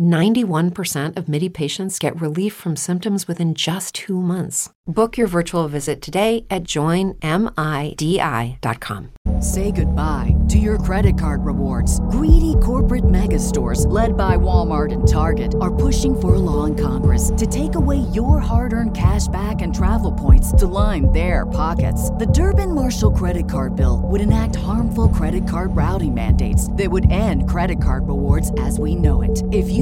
91% of MIDI patients get relief from symptoms within just two months. Book your virtual visit today at joinmidi.com. Say goodbye to your credit card rewards. Greedy corporate mega stores, led by Walmart and Target, are pushing for a law in Congress to take away your hard earned cash back and travel points to line their pockets. The Durbin Marshall credit card bill would enact harmful credit card routing mandates that would end credit card rewards as we know it. If you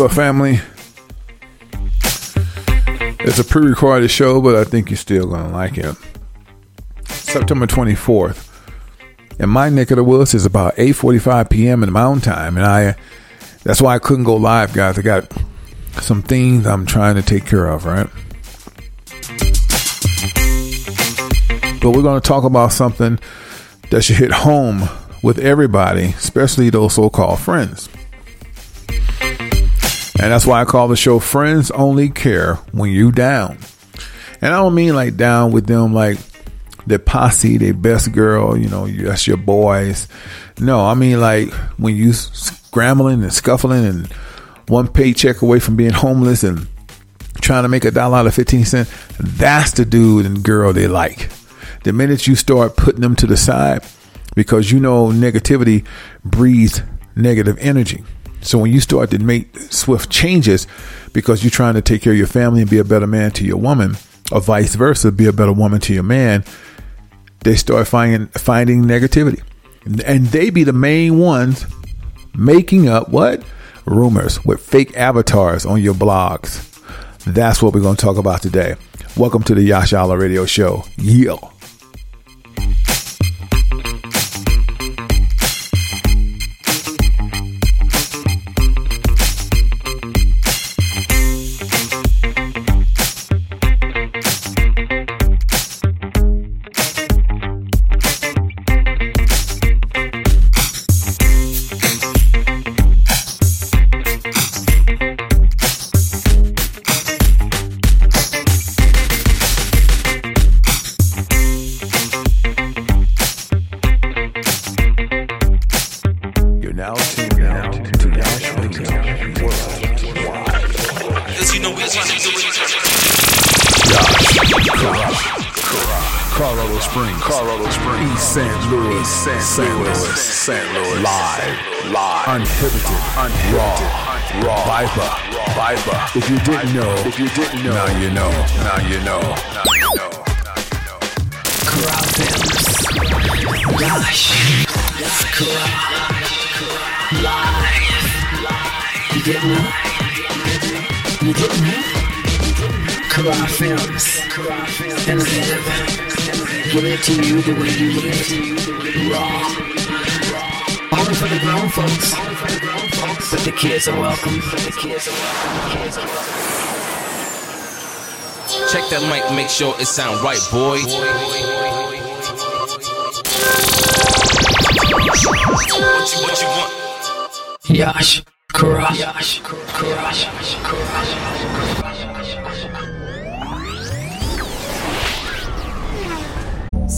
What's family? It's a pre recorded show, but I think you're still going to like it. September 24th. In my neck of the woods, it's about 8.45 p.m. in mountain time. And I, that's why I couldn't go live, guys. I got some things I'm trying to take care of, right? But we're going to talk about something that should hit home with everybody, especially those so called friends. And that's why I call the show Friends Only Care When You Down. And I don't mean like down with them like their posse, their best girl, you know, that's your boys. No, I mean like when you scrambling and scuffling and one paycheck away from being homeless and trying to make a dollar out of 15 cents, that's the dude and girl they like. The minute you start putting them to the side, because you know negativity breeds negative energy. So when you start to make swift changes because you're trying to take care of your family and be a better man to your woman, or vice versa, be a better woman to your man, they start finding finding negativity. And they be the main ones making up what? Rumors with fake avatars on your blogs. That's what we're going to talk about today. Welcome to the Yash Allah Radio Show. Yeah. If you didn't know, if you didn't know, now you know. Now you know. Now you know. Gosh. Live. You didn't know? You didn't know? Kara Films. And live. Give it to you the way you live. Raw. Only for the grown folks. But the kids are welcome. The kids are welcome. Check that mic, make sure it sound right, boy. What you, want? Yash, Kara, Yash, Kara,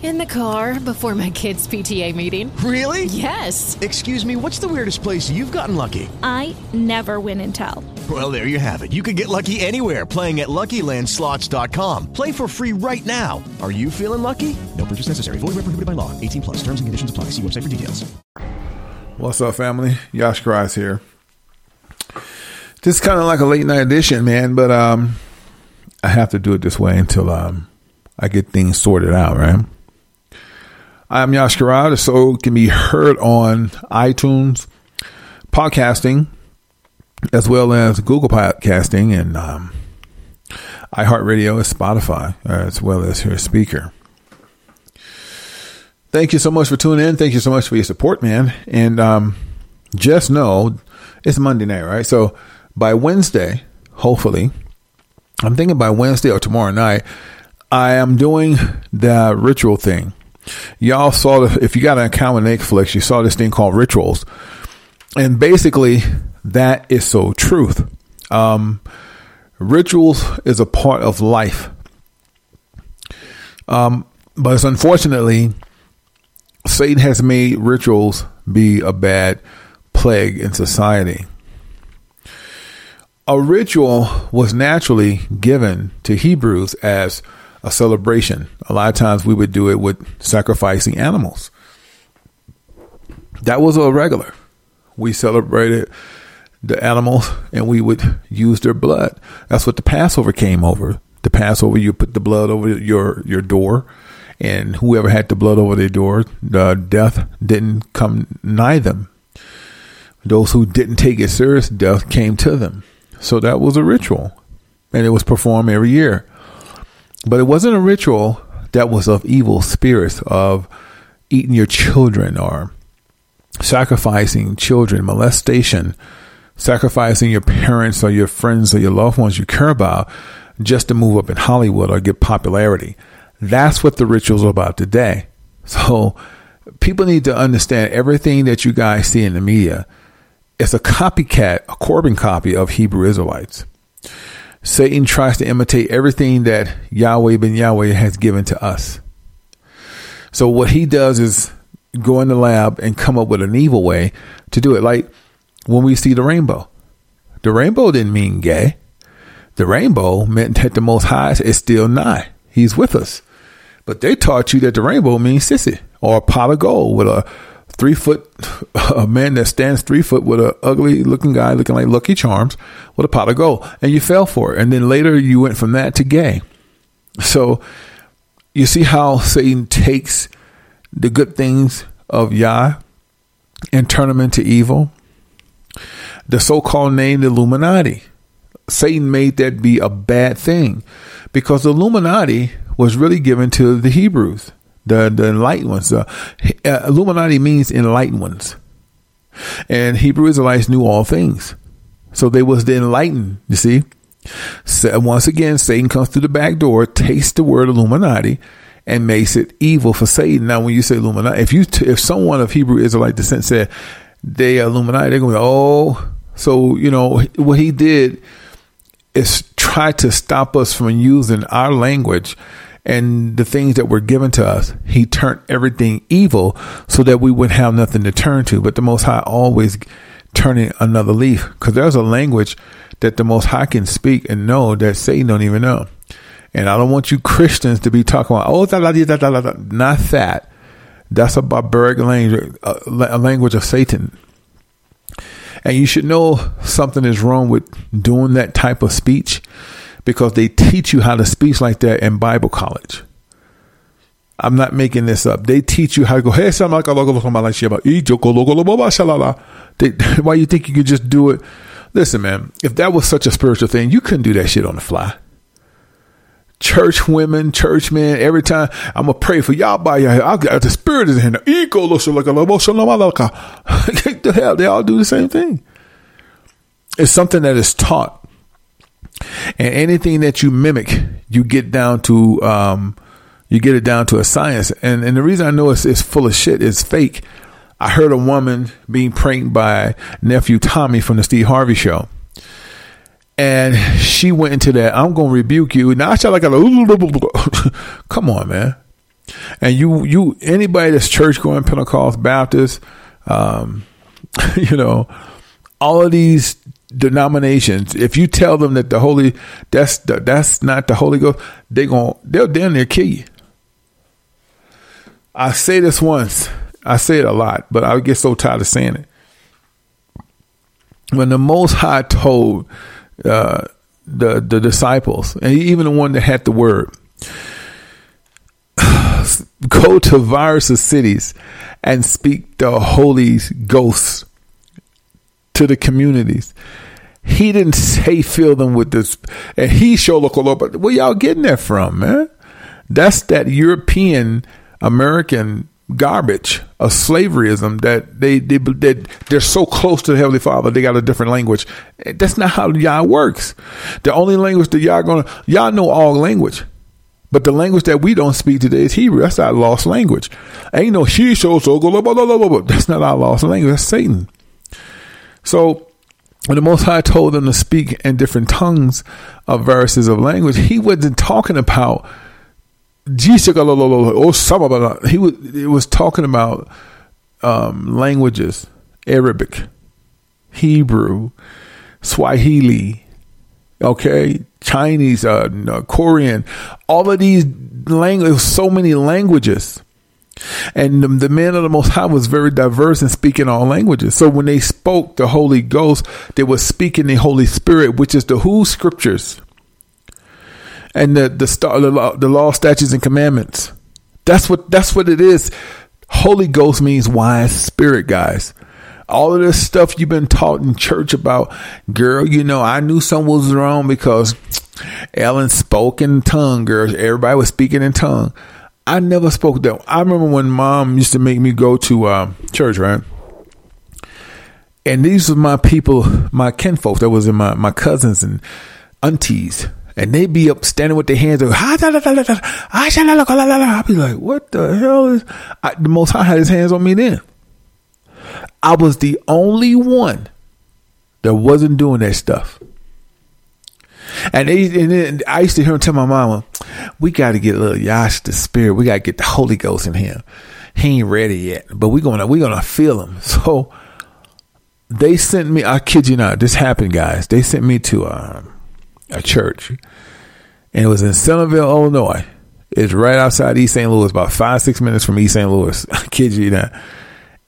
In the car before my kids' PTA meeting. Really? Yes. Excuse me, what's the weirdest place you've gotten lucky? I never win and tell. Well, there you have it. You can get lucky anywhere playing at LuckyLandSlots.com. Play for free right now. Are you feeling lucky? No purchase necessary. Void where prohibited by law. 18 plus. Terms and conditions apply. See website for details. What's up, family? Yash Karais here. This is kind of like a late night edition, man, but um, I have to do it this way until um, I get things sorted out, right? I'm Yash Karais. The show can be heard on iTunes, podcasting, as well as Google Podcasting and um, iHeartRadio and Spotify, as well as your speaker. Thank you so much for tuning in. Thank you so much for your support, man. And um, just know it's Monday night, right? So by Wednesday, hopefully, I'm thinking by Wednesday or tomorrow night, I am doing the ritual thing. Y'all saw the, if you got an account with Netflix, you saw this thing called Rituals. And basically, that is so truth. Um, rituals is a part of life. Um, but it's unfortunately, Satan has made rituals be a bad plague in society. A ritual was naturally given to Hebrews as a celebration. A lot of times we would do it with sacrificing animals. That was a regular. We celebrated the animals and we would use their blood. That's what the Passover came over. The Passover, you put the blood over your, your door, and whoever had the blood over their door, the death didn't come nigh them. Those who didn't take it serious, death came to them. So that was a ritual, and it was performed every year. But it wasn't a ritual that was of evil spirits, of eating your children or sacrificing children, molestation, sacrificing your parents or your friends or your loved ones you care about just to move up in Hollywood or get popularity. That's what the rituals are about today. So people need to understand everything that you guys see in the media. It's a copycat, a Corbin copy of Hebrew Israelites. Satan tries to imitate everything that Yahweh ben Yahweh has given to us. So what he does is go in the lab and come up with an evil way to do it. Like when we see the rainbow, the rainbow didn't mean gay. The rainbow meant that the Most High is still nigh. He's with us. But they taught you that the rainbow means sissy or a pot of gold with a three foot, a man that stands three foot with a ugly looking guy looking like Lucky Charms with a pot of gold. And you fell for it. And then later you went from that to gay. So you see how Satan takes the good things of Yah and turn them into evil. The so called name, Illuminati. Satan made that be a bad thing because the Illuminati was really given to the Hebrews, the, the enlightened ones. Uh, Illuminati means enlightened ones. And Hebrew Israelites knew all things. So they was the enlightened, you see. So once again, Satan comes through the back door, takes the word Illuminati, and makes it evil for Satan. Now, when you say Illuminati, if you t- if someone of Hebrew Israelite descent said they are Illuminati, they're going to oh, so you know what he did is try to stop us from using our language and the things that were given to us. He turned everything evil so that we would have nothing to turn to. But the Most High always turning another leaf because there's a language that the Most High can speak and know that Satan don't even know. And I don't want you Christians to be talking about, oh, da, da, da, da, da, not that. That's a barbaric language, uh, a language of Satan. And you should know something is wrong with doing that type of speech because they teach you how to speak like that in Bible college. I'm not making this up. They teach you how to go. Hey, they, why you think you could just do it? Listen, man. If that was such a spiritual thing, you couldn't do that shit on the fly. Church women, church men, every time I'm gonna pray for y'all by your I the spirit is in the ego looks like a the hell, they all do the same thing. It's something that is taught. And anything that you mimic, you get down to um, you get it down to a science. And and the reason I know it's, it's full of shit is fake. I heard a woman being pranked by nephew Tommy from the Steve Harvey show. And she went into that, I'm gonna rebuke you. Now I sound like a come on, man. And you you anybody that's church going, Pentecost, Baptist, um, you know, all of these denominations, if you tell them that the Holy that's the, that's not the Holy Ghost, they going they'll damn near kill you. I say this once, I say it a lot, but I get so tired of saying it. When the Most High told uh, the the disciples, and even the one that had the word, go to various cities and speak the Holy Ghost to the communities. He didn't say fill them with this, and he showed local. But where y'all getting that from, man? That's that European American garbage of slaveryism that they, they that they're so close to the Heavenly Father they got a different language. That's not how Yah works. The only language that y'all gonna y'all know all language. But the language that we don't speak today is Hebrew. That's our lost language. Ain't no she so so go blah, blah, blah, blah. That's not our lost language. That's Satan. So when the Most High told them to speak in different tongues of verses of language, he wasn't talking about he was it was talking about um, languages Arabic, Hebrew, Swahili, okay, Chinese, uh, Korean, all of these languages, so many languages. And the, man of the Most High was very diverse in speaking all languages. So when they spoke the Holy Ghost, they were speaking the Holy Spirit, which is the who scriptures and the the, star, the, law, the law, statutes, and commandments. That's what that's what it is. Holy Ghost means wise spirit, guys. All of this stuff you've been taught in church about, girl, you know, I knew something was wrong because Ellen spoke in tongue, girls. Everybody was speaking in tongue. I never spoke that. I remember when mom used to make me go to uh, church, right? And these were my people, my kinfolk that was in my, my cousins and aunties and they'd be up standing with their hands up. I'll be like, what the hell is? I, the Most High had his hands on me then. I was the only one that wasn't doing that stuff. And, they, and then I used to hear him tell my mama, "We got to get a little Yash the Spirit. We got to get the Holy Ghost in him. He ain't ready yet, but we gonna we gonna feel him." So they sent me. I kid you not, this happened, guys. They sent me to um, a church, and it was in Centreville, Illinois. It's right outside East St. Louis, about five six minutes from East St. Louis. I kid you not.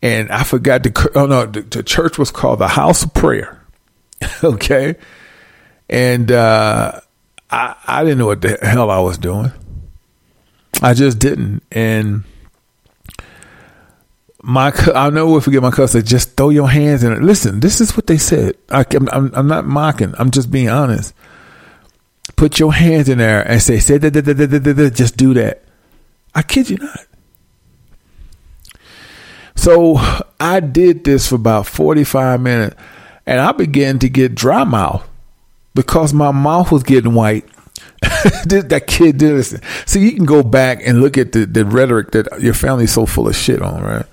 And I forgot the oh no, the, the church was called the House of Prayer. okay, and uh, I I didn't know what the hell I was doing. I just didn't, and my I'll never forget my cuss. cousin. Just throw your hands in it. Listen, this is what they said. I, I'm, I'm not mocking. I'm just being honest put your hands in there and say, say that, that, that, that, that, that, just do that. I kid you not. So I did this for about 45 minutes and I began to get dry mouth because my mouth was getting white. that kid did this. So you can go back and look at the, the rhetoric that your family's so full of shit on, right?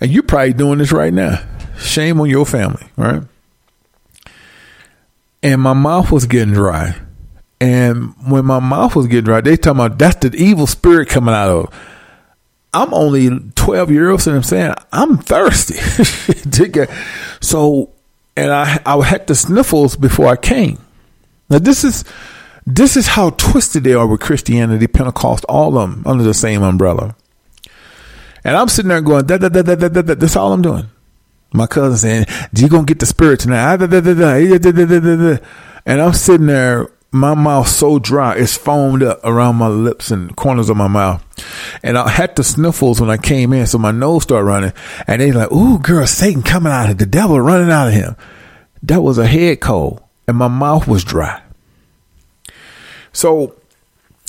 And you're probably doing this right now. Shame on your family, right? And my mouth was getting dry. And when my mouth was getting dry, they talking about that's the evil spirit coming out of. I'm only 12 years old, and I'm saying I'm thirsty. so, and I I had the sniffles before I came. Now this is this is how twisted they are with Christianity, Pentecost, all of them under the same umbrella. And I'm sitting there going, da, da, da, da, da, da, da. that's all I'm doing. My cousin saying, you gonna get the spirit tonight. And I'm sitting there my mouth so dry, it's foamed up around my lips and corners of my mouth. And I had the sniffles when I came in, so my nose started running. And they like, ooh, girl, Satan coming out of the devil running out of him. That was a head cold, and my mouth was dry. So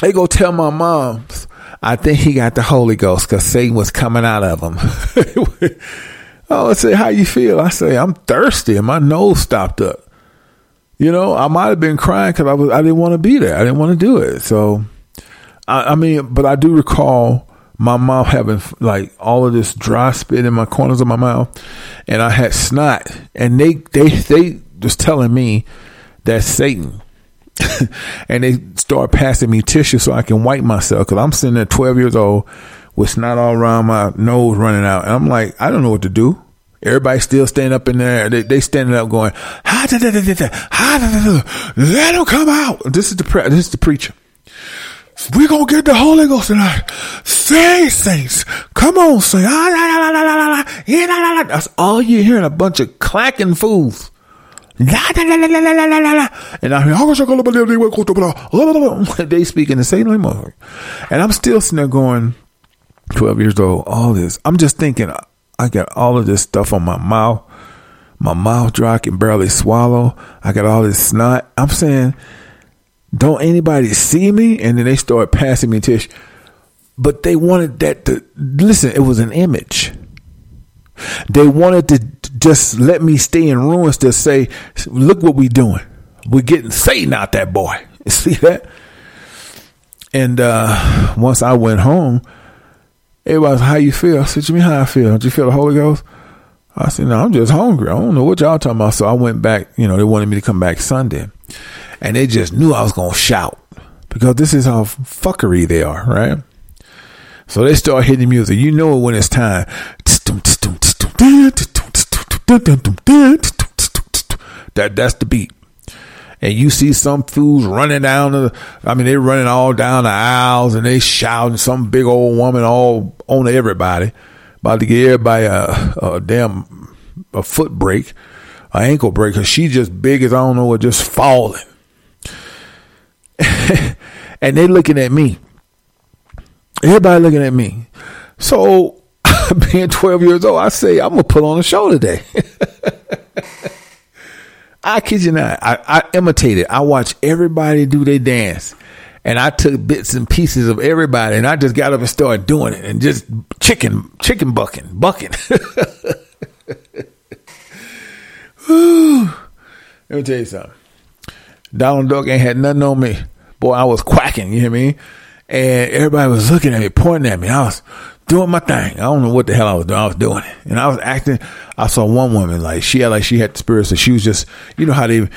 they go tell my mom, I think he got the Holy Ghost because Satan was coming out of him. oh, I say, how you feel? I say, I'm thirsty, and my nose stopped up. You know, I might have been crying because I was I didn't want to be there. I didn't want to do it. So, I, I mean, but I do recall my mouth having like all of this dry spit in my corners of my mouth, and I had snot, and they they they was telling me that's Satan. and they start passing me tissue so I can wipe myself because I'm sitting there 12 years old with snot all around my nose running out. And I'm like, I don't know what to do. Everybody still standing up in there. They, they standing up going, let him come out. This is the pre- this is the preacher. We're gonna get the Holy Ghost tonight. Say, saints, come on, say, ah, that's all you're hearing. A bunch of clacking fools. And I hear, oh, they speak in the same language. And I'm still sitting there going, 12 years old, all this. I'm just thinking, I got all of this stuff on my mouth. My mouth dry, I can barely swallow. I got all this snot. I'm saying, don't anybody see me? And then they start passing me tissue. But they wanted that to listen, it was an image. They wanted to just let me stay in ruins to say, look what we doing. We're getting Satan out that boy. You see that? And uh, once I went home, everybody was, how you feel? I said, you mean how I feel? Don't you feel the Holy Ghost? I said, no, I'm just hungry. I don't know what y'all talking about. So I went back, you know, they wanted me to come back Sunday. And they just knew I was to shout because this is how fuckery they are, right? So they start hitting music. You know it when it's time. That that's the beat. And you see some fools running down the I mean they're running all down the aisles and they shouting some big old woman all on everybody. About to get everybody a, a damn a foot break, an ankle break, cause she just big as I don't know what, just falling. and they looking at me. Everybody looking at me. So being 12 years old, I say, I'm going to put on a show today. I kid you not. I, I imitated. I watched everybody do their dance. And I took bits and pieces of everybody and I just got up and started doing it and just chicken, chicken bucking, bucking. Let me tell you something. Donald Duck ain't had nothing on me. Boy, I was quacking, you hear me? And everybody was looking at me, pointing at me. I was doing my thing. I don't know what the hell I was doing. I was doing it. And I was acting. I saw one woman, like, she had, like, she had the spirit. So she was just, you know how they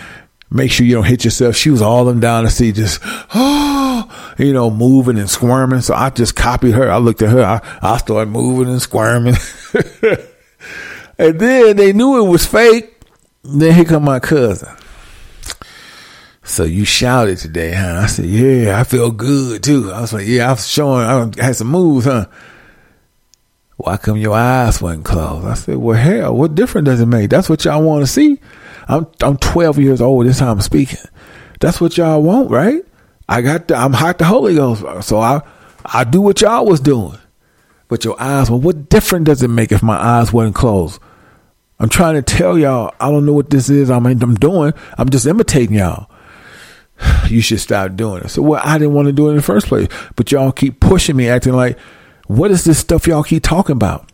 make sure you don't hit yourself. She was all them down to see just, oh, you know, moving and squirming. So I just copied her. I looked at her. I, I started moving and squirming. and then they knew it was fake. Then here come my cousin. So you shouted today, huh? I said, yeah, I feel good too. I was like, yeah, I was showing, I had some moves, huh? Why come your eyes wasn't closed? I said, well, hell, what difference does it make? That's what y'all want to see. I'm, I'm 12 years old. This time I'm speaking. That's what y'all want, right? I got, the, I'm hot the Holy Ghost. Uh, so I, I do what y'all was doing. But your eyes, well, what difference does it make if my eyes wasn't closed? I'm trying to tell y'all, I don't know what this is. I mean, I'm doing. I'm just imitating y'all you should stop doing it. So, well, I didn't want to do it in the first place, but y'all keep pushing me, acting like, what is this stuff y'all keep talking about?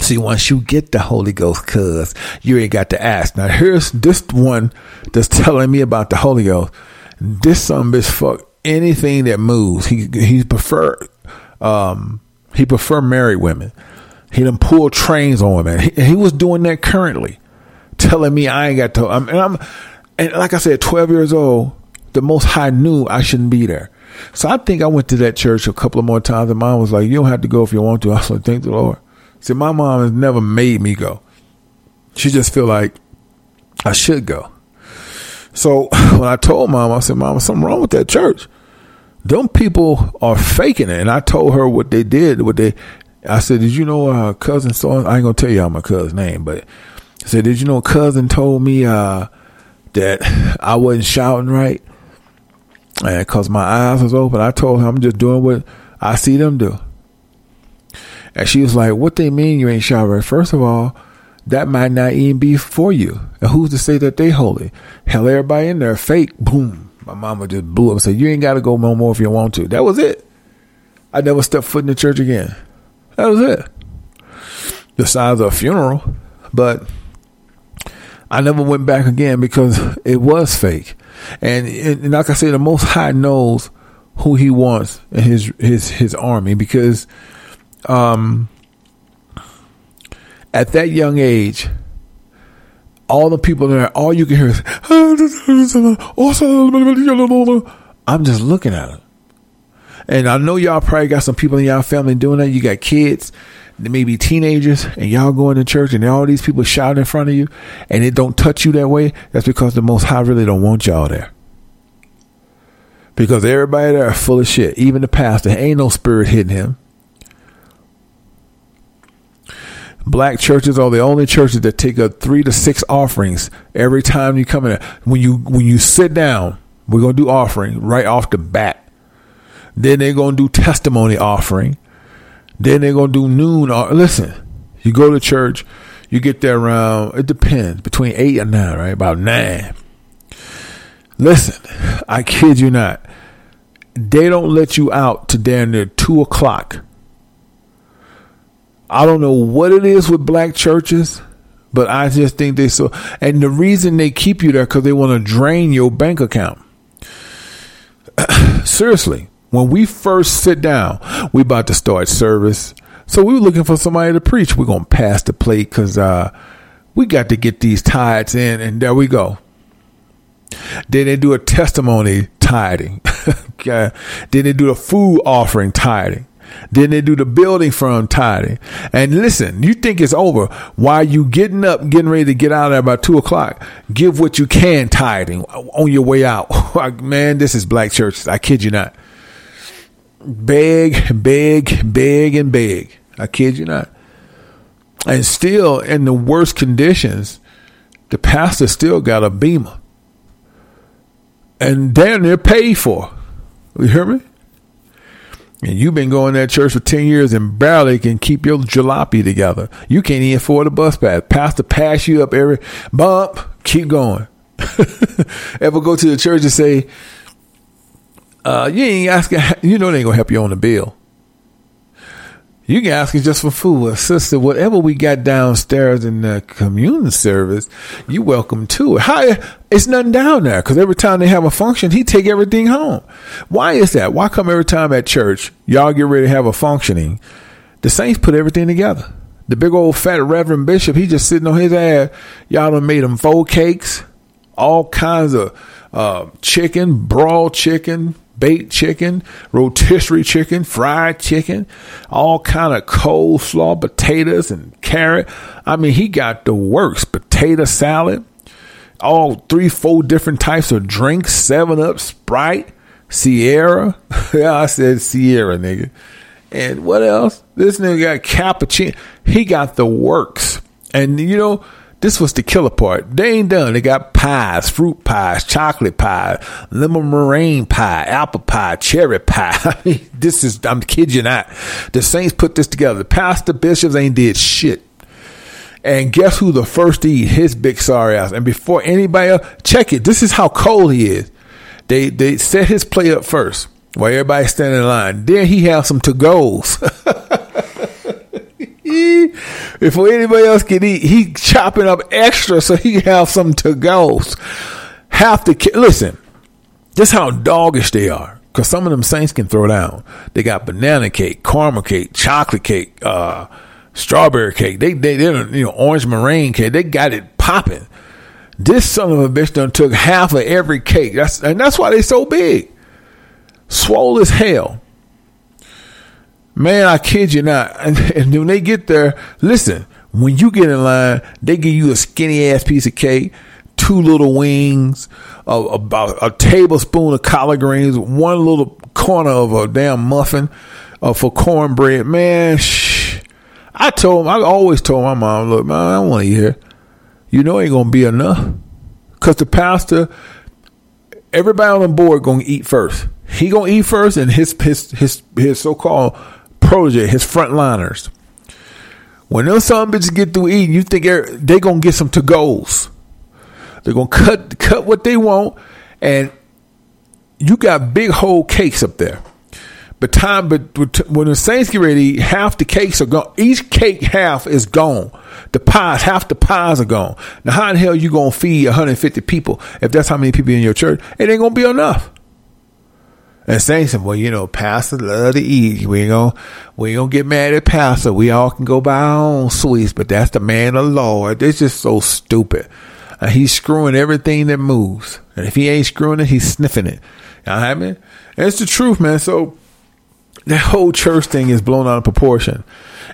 See, once you get the Holy Ghost, cuz you ain't got to ask. Now, here's this one that's telling me about the Holy Ghost. This some bitch fuck anything that moves. He he prefer um he prefer married women. He done pull trains on women. He, he was doing that currently, telling me I ain't got to. I'm, and I'm and like I said, twelve years old the Most High knew I shouldn't be there. So I think I went to that church a couple of more times, and mom was like, "You don't have to go if you want to." I was like, "Thank the Lord." See, my mom has never made me go. She just feel like I should go. So when I told mom, I said, "Mom, something wrong with that church. Them people are faking it." And I told her what they did. What they, I said, "Did you know uh, cousin so I ain't gonna tell y'all my cousin's name, but I said, did you know cousin told me uh, that I wasn't shouting right?" And because my eyes was open, I told her I'm just doing what I see them do. And she was like, What they mean you ain't showered? First of all, that might not even be for you. And who's to say that they holy? Hell, everybody in there fake. Boom. My mama just blew up and said, You ain't got to go no more if you want to. That was it. I never stepped foot in the church again. That was it. The size of a funeral. But I never went back again because it was fake. And, and like I said, the Most High knows who He wants in His His His army because, um, at that young age, all the people there, all you can hear is, I'm just looking at them. And I know y'all probably got some people in y'all family doing that. You got kids, maybe teenagers, and y'all going to church and all these people shouting in front of you and it don't touch you that way. That's because the Most High really don't want y'all there. Because everybody there are full of shit. Even the pastor, ain't no spirit hitting him. Black churches are the only churches that take a three to six offerings every time you come in. When you when you sit down, we're gonna do offering right off the bat. Then they're gonna do testimony offering. Then they're gonna do noon. Or, listen, you go to church, you get there around. It depends between eight and nine, right? About nine. Listen, I kid you not. They don't let you out to down near two o'clock. I don't know what it is with black churches, but I just think they so. And the reason they keep you there because they want to drain your bank account. Seriously, when we first sit down, we about to start service. So we were looking for somebody to preach. We're gonna pass the plate because uh, we got to get these tithes in, and there we go. Then they do a testimony tithing. okay. Then they do the food offering tithing. Then they do the building firm tithing. And listen, you think it's over while you getting up, getting ready to get out of there about two o'clock. Give what you can tithing on your way out. Man, this is black churches. I kid you not. Beg, beg, beg, and beg. I kid you not. And still in the worst conditions, the pastor still got a beamer. And damn near paid for. You hear me? And you've been going to that church for 10 years and barely can keep your jalopy together. You can't even afford a bus pass. Pastor pass you up every bump. Keep going. Ever go to the church and say, uh, you ain't asking, you know they ain't gonna help you on the bill. You can ask it just for food. Sister, whatever we got downstairs in the communion service, you welcome to it. How, it's nothing down there because every time they have a function, he take everything home. Why is that? Why come every time at church, y'all get ready to have a functioning, the saints put everything together. The big old fat Reverend Bishop, he just sitting on his ass. Y'all done made him four cakes, all kinds of uh, chicken, broiled chicken, baked chicken, rotisserie chicken, fried chicken, all kind of coleslaw, potatoes and carrot. I mean, he got the works. Potato salad, all three, four different types of drinks, Seven Up, Sprite, Sierra. yeah, I said Sierra, nigga. And what else? This nigga got cappuccino. He got the works. And you know, this was the killer part. They ain't done. They got pies, fruit pies, chocolate pie, lemon meringue pie, apple pie, cherry pie. this is, I'm kidding you not. The Saints put this together. The pastor bishops ain't did shit. And guess who the first to eat? His big sorry ass. And before anybody else, check it. This is how cold he is. They they set his plate up first while everybody's standing in line. Then he has some to goes. Before anybody else can eat, he chopping up extra so he can have some to goes. Have to listen. Just how doggish they are. Cause some of them saints can throw down. They got banana cake, caramel cake, chocolate cake, uh, strawberry cake. They they they you know orange meringue cake. They got it popping. This son of a bitch done took half of every cake. That's and that's why they so big. Swole as hell. Man, I kid you not. And, when they get there, listen, when you get in line, they give you a skinny ass piece of cake, two little wings, about a, a, tablespoon of collard greens, one little corner of a damn muffin uh, for cornbread. Man, shh. I told him, I always told my mom, look, man, I don't want to eat here. You know, ain't going to be enough. Because the pastor, everybody on the board gonna eat first. He gonna eat first, and his his his his so called protege, his frontliners. When those some bitches get through eating, you think they're, they gonna get some to goes. They're gonna cut cut what they want, and you got big whole cakes up there. But time, but when the Saints get ready, half the cakes are gone. Each cake half is gone. The pies, half the pies are gone. Now, how in hell you gonna feed 150 people if that's how many people in your church? It ain't gonna be enough. And Saints said, well, you know, Pastor love to eat. We ain't gonna, we ain't gonna get mad at Pastor. We all can go buy our own sweets, but that's the man of the Lord. It's just so stupid. And he's screwing everything that moves. And if he ain't screwing it, he's sniffing it. You know I mean? And it's the truth, man. So, that whole church thing is blown out of proportion.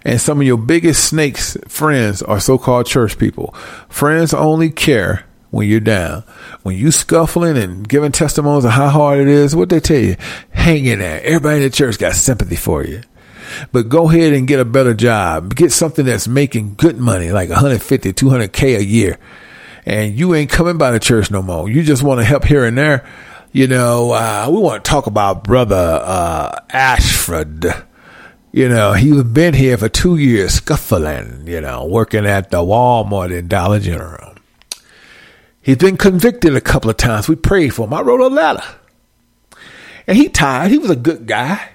And some of your biggest snakes friends are so called church people. Friends only care when you're down. When you scuffling and giving testimonies of how hard it is, what they tell you? Hang in there. Everybody in the church got sympathy for you. But go ahead and get a better job. Get something that's making good money, like 150, 200K a year. And you ain't coming by the church no more. You just want to help here and there you know, uh, we want to talk about brother uh, Ashford. You know, he's been here for two years, scuffling. You know, working at the Walmart in Dollar General. He's been convicted a couple of times. We prayed for him. I wrote a letter, and he tired. He was a good guy.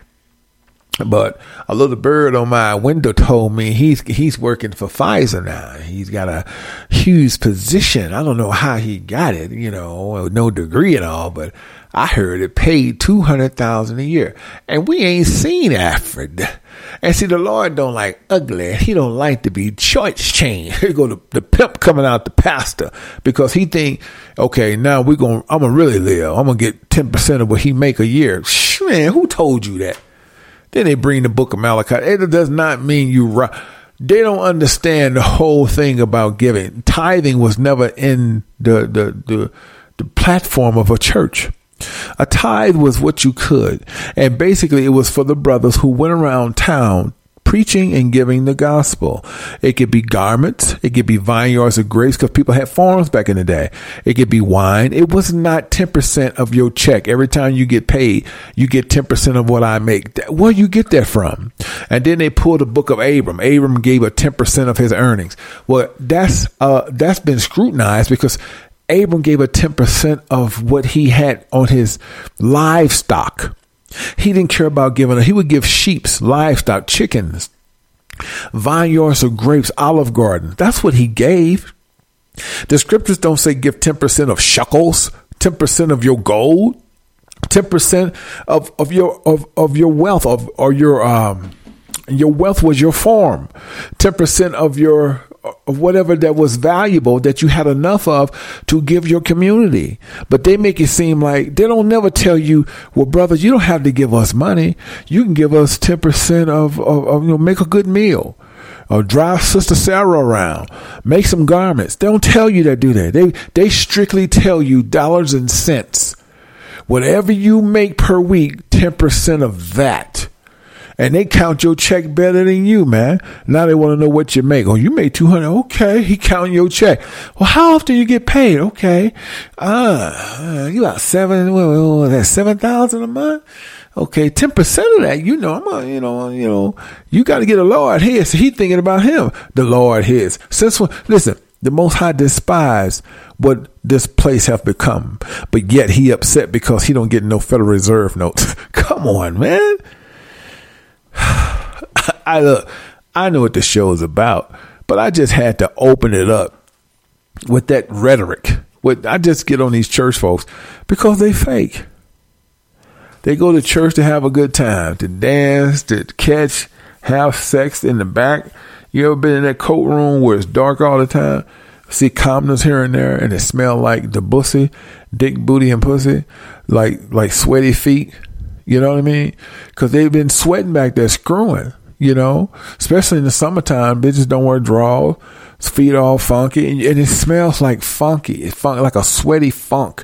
But a little bird on my window told me he's he's working for Pfizer now. He's got a huge position. I don't know how he got it, you know, no degree at all, but I heard it paid two hundred thousand a year. And we ain't seen Alfred. And see the Lord don't like ugly. He don't like to be choice chain. Here go the, the pimp coming out the pastor because he think, okay, now we going I'm gonna really live. I'm gonna get ten percent of what he make a year. Man, who told you that? Then they bring the book of Malachi. It does not mean you. They don't understand the whole thing about giving. Tithing was never in the, the, the, the platform of a church. A tithe was what you could. And basically, it was for the brothers who went around town preaching and giving the gospel. It could be garments. It could be vineyards of grapes because people had farms back in the day. It could be wine. It was not 10% of your check. Every time you get paid, you get 10% of what I make. Where you get that from? And then they pulled the book of Abram. Abram gave a 10% of his earnings. Well, that's, uh, that's been scrutinized because Abram gave a 10% of what he had on his livestock. He didn't care about giving. He would give sheep's livestock, chickens, vineyards of grapes, olive garden. That's what he gave. The scriptures don't say give 10% of shekels, 10% of your gold, 10% of, of your of, of your wealth of or your um your wealth was your farm. 10% of your of whatever that was valuable that you had enough of to give your community. But they make it seem like they don't never tell you, well, brothers, you don't have to give us money. You can give us 10% of, of, of you know, make a good meal or drive Sister Sarah around, make some garments. They don't tell you that, do that. They, they strictly tell you dollars and cents. Whatever you make per week, 10% of that and they count your check better than you, man. Now they want to know what you make. Oh, you made 200. Okay. He counting your check. Well, how often you get paid? Okay. Uh, you got seven, what, what, that 7,000 a month? Okay. 10% of that, you know, I'm a, you know, you know, you got to get a Lord here. So he thinking about him. The Lord his. Since when, listen, the Most High despise what this place have become, but yet he upset because he don't get no Federal Reserve notes. Come on, man. I look, I know what the show is about, but I just had to open it up with that rhetoric. With I just get on these church folks because they fake. They go to church to have a good time, to dance, to catch, have sex in the back. You ever been in that coat room where it's dark all the time? See calmness here and there, and it smell like the pussy, dick, booty, and pussy, like like sweaty feet. You know what I mean? Because they've been sweating back there, screwing. You know, especially in the summertime, bitches don't wear drawers, feet all funky, and, it smells like funky. It's funk, like a sweaty funk,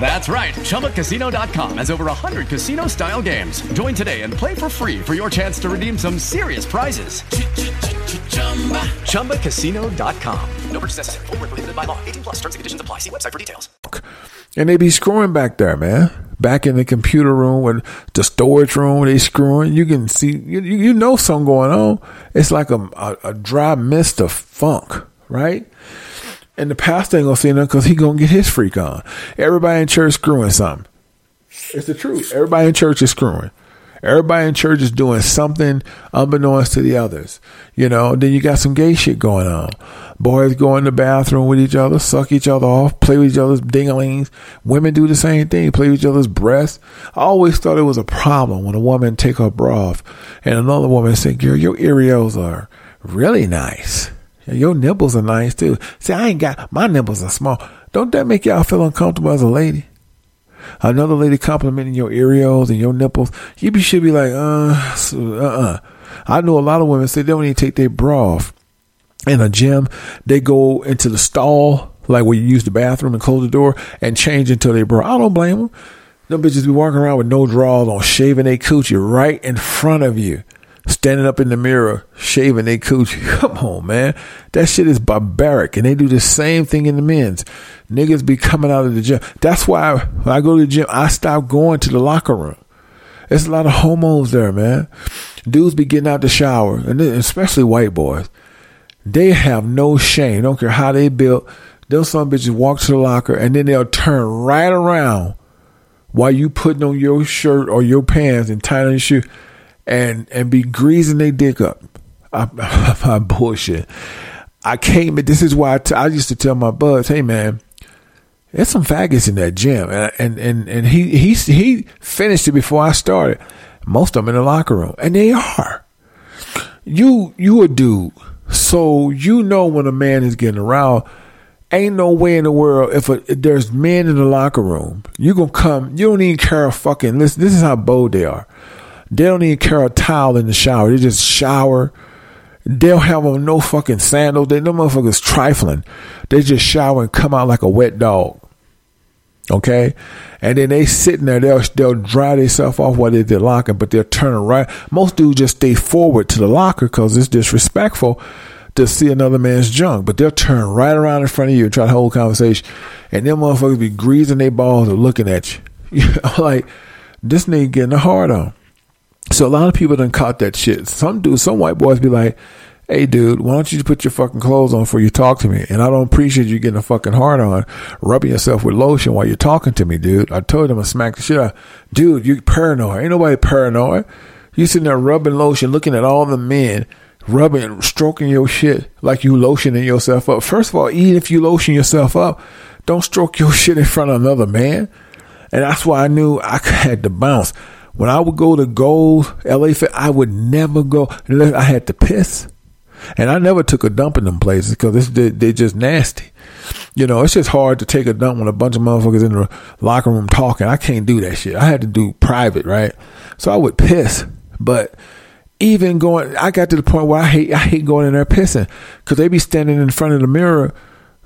That's right. ChumbaCasino.com has over 100 casino style games. Join today and play for free for your chance to redeem some serious prizes. ChumbaCasino.com. No purchase necessary. Full prohibited by law. 18 plus terms and conditions apply. See website for details. And they be screwing back there, man. Back in the computer room or the storage room, they screwing. You can see, you, you know something going on. It's like a, a, a dry mist of funk, right? And the pastor ain't gonna say nothing because he gonna get his freak on. Everybody in church screwing something. It's the truth. Everybody in church is screwing. Everybody in church is doing something unbeknownst to the others. You know, then you got some gay shit going on. Boys go in the bathroom with each other, suck each other off, play with each other's dinglings. Women do the same thing, play with each other's breasts. I always thought it was a problem when a woman take her bra off and another woman say, girl, your areolas are really nice. Your nipples are nice too. See, I ain't got my nipples are small. Don't that make y'all feel uncomfortable as a lady? Another lady complimenting your areolas and your nipples, you be, should be like, uh, uh, uh. I know a lot of women say they don't even take their bra off in a gym. They go into the stall, like where you use the bathroom and close the door and change into their bra. I don't blame them. Them bitches be walking around with no drawers on, shaving their coochie right in front of you standing up in the mirror, shaving their coochie. Come on, man. That shit is barbaric. And they do the same thing in the men's. Niggas be coming out of the gym. That's why when I go to the gym, I stop going to the locker room. There's a lot of homos there, man. Dudes be getting out the shower, and especially white boys. They have no shame. Don't care how they built. Those some bitches walk to the locker, and then they'll turn right around while you putting on your shirt or your pants and tying on your shoe and and be greasing their dick up. I, I, I bullshit. I came. This is why I, t- I used to tell my buds, "Hey man, there's some faggots in that gym," and and and, and he he he finished it before I started. Most of them in the locker room, and they are. You you a dude, so you know when a man is getting around. Ain't no way in the world if, a, if there's men in the locker room, you gonna come. You don't even care a fucking. Listen, this is how bold they are. They don't even carry a towel in the shower. They just shower. They don't have no fucking sandals. They no motherfuckers trifling. They just shower and come out like a wet dog. Okay, and then they sitting there. They'll they'll dry themselves off while they're locking, but they're turning right. Most dudes just stay forward to the locker because it's disrespectful to see another man's junk. But they'll turn right around in front of you and try to hold conversation, and them motherfuckers be greasing their balls and looking at you. like this nigga getting a hard on. So a lot of people done caught that shit. Some dudes, some white boys be like, hey dude, why don't you put your fucking clothes on before you talk to me? And I don't appreciate you getting a fucking hard on, rubbing yourself with lotion while you're talking to me, dude. I told him I smack the shit out. Dude, you paranoid. Ain't nobody paranoid. You sitting there rubbing lotion, looking at all the men, rubbing, stroking your shit like you lotioning yourself up. First of all, even if you lotion yourself up, don't stroke your shit in front of another man. And that's why I knew I had to bounce. When I would go to Gold, LA I would never go unless I had to piss. And I never took a dump in them places because they, they're just nasty. You know, it's just hard to take a dump when a bunch of motherfuckers in the locker room talking. I can't do that shit. I had to do private, right? So I would piss. But even going, I got to the point where I hate, I hate going in there pissing because they be standing in front of the mirror,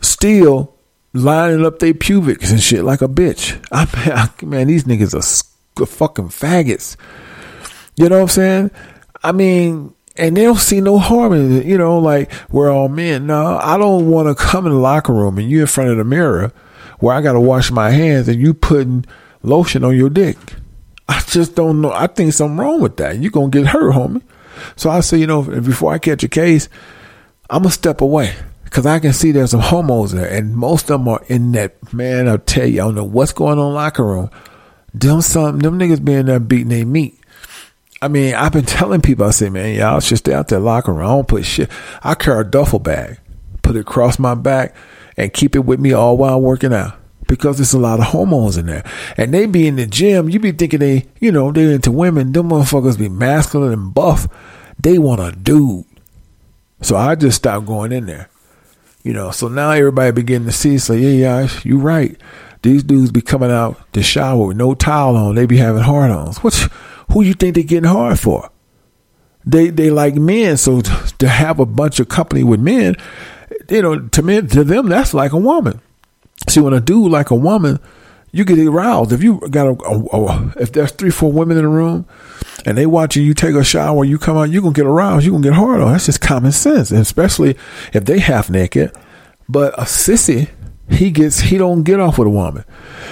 still lining up their pubics and shit like a bitch. I, I man, these niggas are fucking faggots. You know what I'm saying? I mean, and they don't see no harm in it. You know, like we're all men. No, I don't want to come in the locker room and you in front of the mirror where I got to wash my hands and you putting lotion on your dick. I just don't know. I think something wrong with that. You're going to get hurt, homie. So I say, you know, before I catch a case, I'm going to step away Cause I can see there's some homos there and most of them are in that, man, I'll tell you, I don't know what's going on locker room. Them some, them niggas being there beating their meat. I mean, I've been telling people, I say, man, y'all should stay out there locker room. I don't put shit. I carry a duffel bag, put it across my back and keep it with me all while working out because there's a lot of hormones in there. And they be in the gym, you be thinking they, you know, they're into women. Them motherfuckers be masculine and buff. They want a dude. So I just stopped going in there. You know, so now everybody beginning to see, so yeah, yeah, you right. These dudes be coming out to shower with no towel on. They be having hard ons. What, who you think they getting hard for? They, they like men. So to have a bunch of company with men, you know, to men, to them, that's like a woman. See, when a dude like a woman, you get aroused. If you got a, a, a, if there's three, four women in the room, and they watching you take a shower, you come out, you gonna get aroused, you gonna get hard on. That's just common sense, and especially if they half naked. But a sissy, he gets he don't get off with a woman.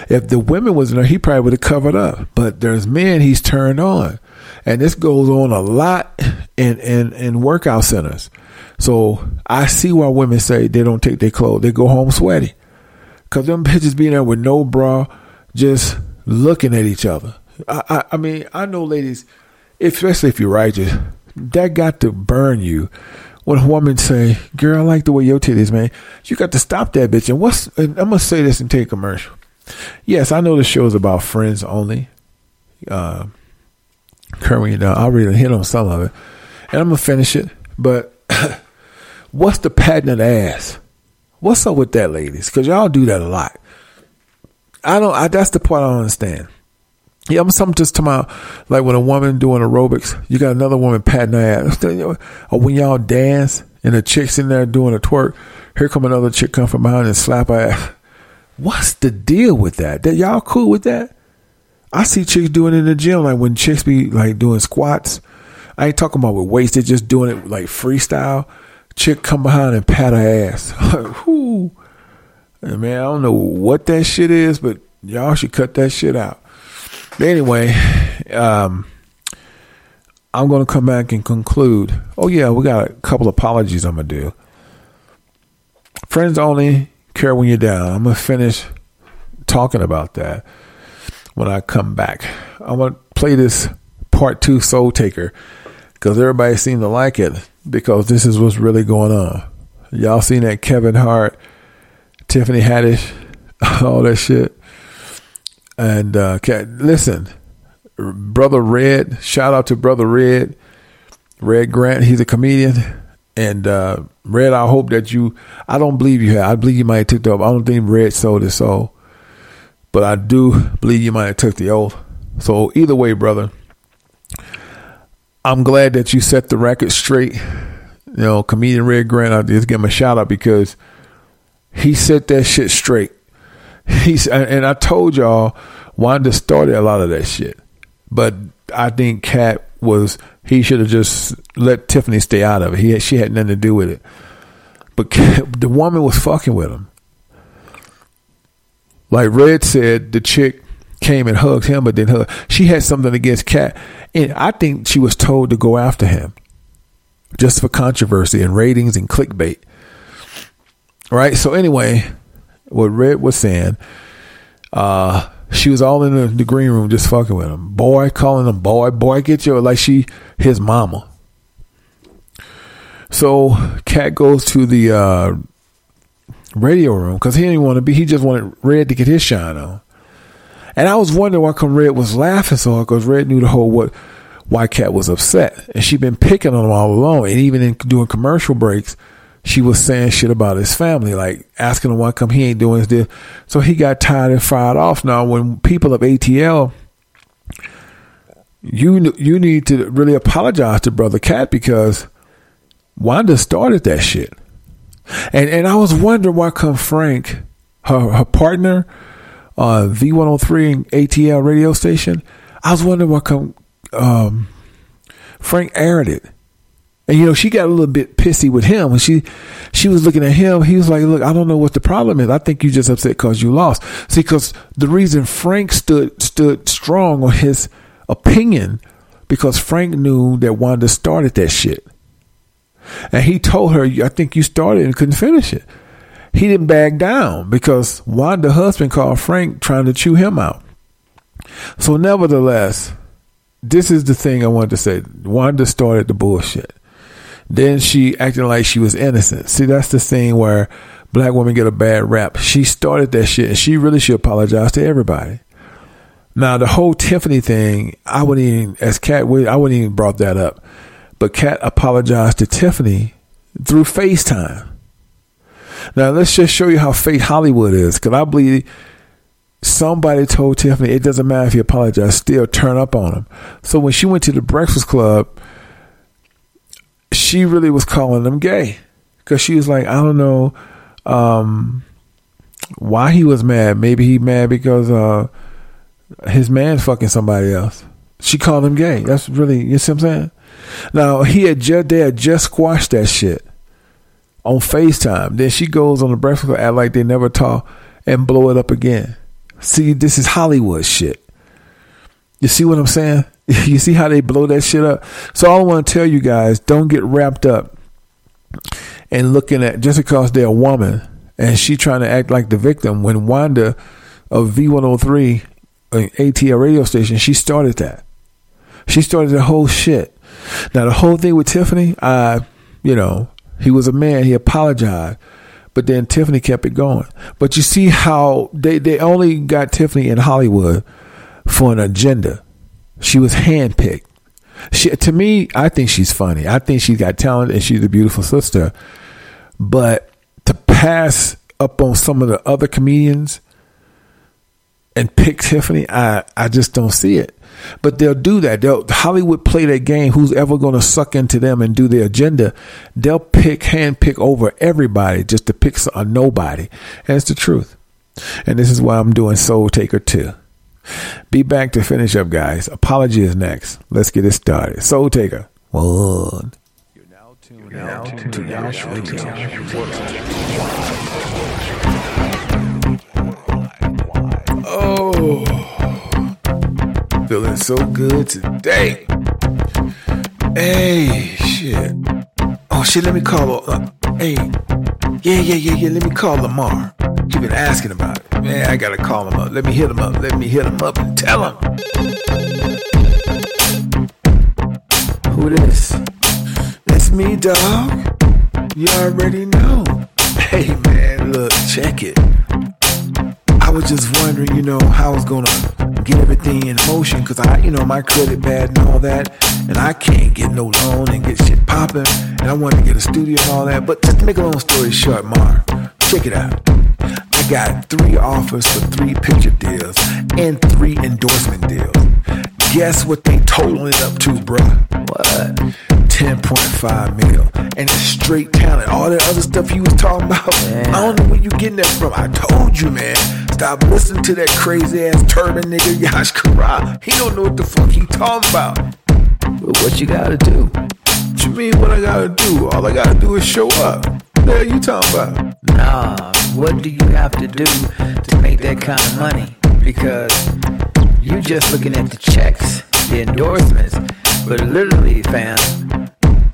If the women was in there, he probably would have covered up. But there's men he's turned on, and this goes on a lot in in in workout centers. So I see why women say they don't take their clothes; they go home sweaty. Cause them bitches being there with no bra, just looking at each other. I, I, I mean, I know ladies, especially if you're righteous, that got to burn you. When a woman say, "Girl, I like the way your titties, man," you got to stop that bitch. And what's? And I'm gonna say this and take a commercial. Yes, I know the show is about friends only. Uh, currently, now I already hit on some of it, and I'm gonna finish it. But what's the patent ass? What's up with that, ladies? Because y'all do that a lot. I don't. I, that's the part I don't understand. Yeah, I'm something just talking about like when a woman doing aerobics, you got another woman patting her ass. Or when y'all dance and the chick's in there doing a twerk, here come another chick come from behind and slap her ass. What's the deal with that? That y'all cool with that? I see chicks doing it in the gym, like when chicks be like doing squats. I ain't talking about with weights; they're just doing it like freestyle chick come behind and pat her ass. Whoo. Man, I don't know what that shit is, but y'all should cut that shit out. Anyway, um, I'm going to come back and conclude. Oh, yeah, we got a couple apologies I'm going to do. Friends only care when you're down. I'm going to finish talking about that when I come back. I'm going to play this part two Soul Taker because everybody seemed to like it because this is what's really going on. Y'all seen that Kevin Hart, Tiffany Haddish, all that shit. And uh, listen, brother Red, shout out to brother Red, Red Grant. He's a comedian. And uh, Red, I hope that you. I don't believe you have. I believe you might have took the oath. I don't think Red sold his soul, but I do believe you might have took the oath. So either way, brother, I'm glad that you set the record straight. You know, comedian Red Grant, I just give him a shout out because he set that shit straight. He's and I told y'all Wanda started a lot of that shit, but I think Katt was he should have just let Tiffany stay out of it. He she had nothing to do with it, but the woman was fucking with him. Like Red said, the chick came and hugged him, but then her she had something against Katt, and I think she was told to go after him just for controversy and ratings and clickbait. Right. So anyway, what Red was saying, uh, she was all in the, the, green room just fucking with him. Boy, calling him boy, boy, get your like she his mama. So Katt goes to the uh, radio room because he didn't want to be. He just wanted Red to get his shine on. And I was wondering why come Red was laughing so hard because Red knew the whole what why Katt was upset. And she'd been picking on him all along. And even in doing commercial breaks, she was saying shit about his family, like asking him why come he ain't doing this. So he got tired and fired off. Now, when people of ATL, you you need to really apologize to Brother Katt because Wanda started that shit. And and I was wondering why come Frank, her her partner, uh, V103 ATL radio station. I was wondering why come um, Frank aired it. And you know, she got a little bit pissy with him when she she was looking at him. He was like, "Look, I don't know what the problem is. I think you just upset because you lost." See, because the reason Frank stood stood strong on his opinion because Frank knew that Wanda started that shit. And he told her, I think you started and couldn't finish it. He didn't back down because Wanda's husband called Frank trying to chew him out. So, nevertheless, this is the thing I wanted to say. Wanda started the bullshit. Then she acting like she was innocent. See, that's the thing where black women get a bad rap. She started that shit and she really should apologize to everybody. Now, the whole Tiffany thing, I wouldn't even, as Katt, I wouldn't even brought that up. But Katt apologized to Tiffany through FaceTime. Now, let's just show you how fake Hollywood is, because I believe somebody told Tiffany it doesn't matter if you apologize, still turn up on him. So when she went to the Breakfast Club, she really was calling them gay, because she was like, I don't know um, why he was mad. Maybe he mad because uh, his man fucking somebody else. She called him gay. That's really you see what I'm saying. Now he had just they had just squashed that shit on FaceTime. Then she goes on the breakfast club, act like they never talk and blow it up again. See, this is Hollywood shit. You see what I'm saying? You see how they blow that shit up? So all I want to tell you guys, don't get wrapped up and looking at just because they're a woman and she trying to act like the victim when Wanda of V103 uh, ATL radio station, she started that. She started the whole shit. Now the whole thing with Tiffany, I, you know, he was a man. He apologized, but then Tiffany kept it going. But you see how they they only got Tiffany in Hollywood for an agenda. She was handpicked. She to me, I think she's funny. I think she's got talent and she's a beautiful sister. But to pass up on some of the other comedians and pick Tiffany, I I just don't see it. But they'll do that. They'll Hollywood play that game. Who's ever going to suck into them and do their agenda? They'll pick, hand pick over everybody just to pick a nobody. And it's the truth. And this is why I'm doing Soul Taker 2. Be back to finish up, guys. Apology is next. Let's get it started. Soul Taker. One. You're now tuned, You're now tuned to Yash Oh feeling so good today. Hey, shit. Oh, shit, let me call. Uh, hey, yeah, yeah, yeah, yeah, let me call Lamar. He been asking about it. Man, I gotta call him up. Let me hit him up. Let me hit him up and tell him. Who this? It's me, dog. You already know. Hey, man, look, check it. I was just wondering, you know, how I was gonna get everything in motion, cause I, you know, my credit bad and all that, and I can't get no loan and get shit popping, and I wanted to get a studio and all that. But just to make a long story short, Mar, check it out. I got three offers for three picture deals and three endorsement deals. Guess what they totaling it up to, bruh? What? 10.5 mil. And it's straight talent. All that other stuff you was talking about, man. I don't know where you getting that from. I told you, man. Stop listening to that crazy ass turban nigga Yash Kara. He don't know what the fuck he talking about. But what you gotta do? What you mean what I gotta do? All I gotta do is show up. What are you talking about? Nah, what do you have to do to make that kind of money? Because you're just looking at the checks, the endorsements, but literally, fam,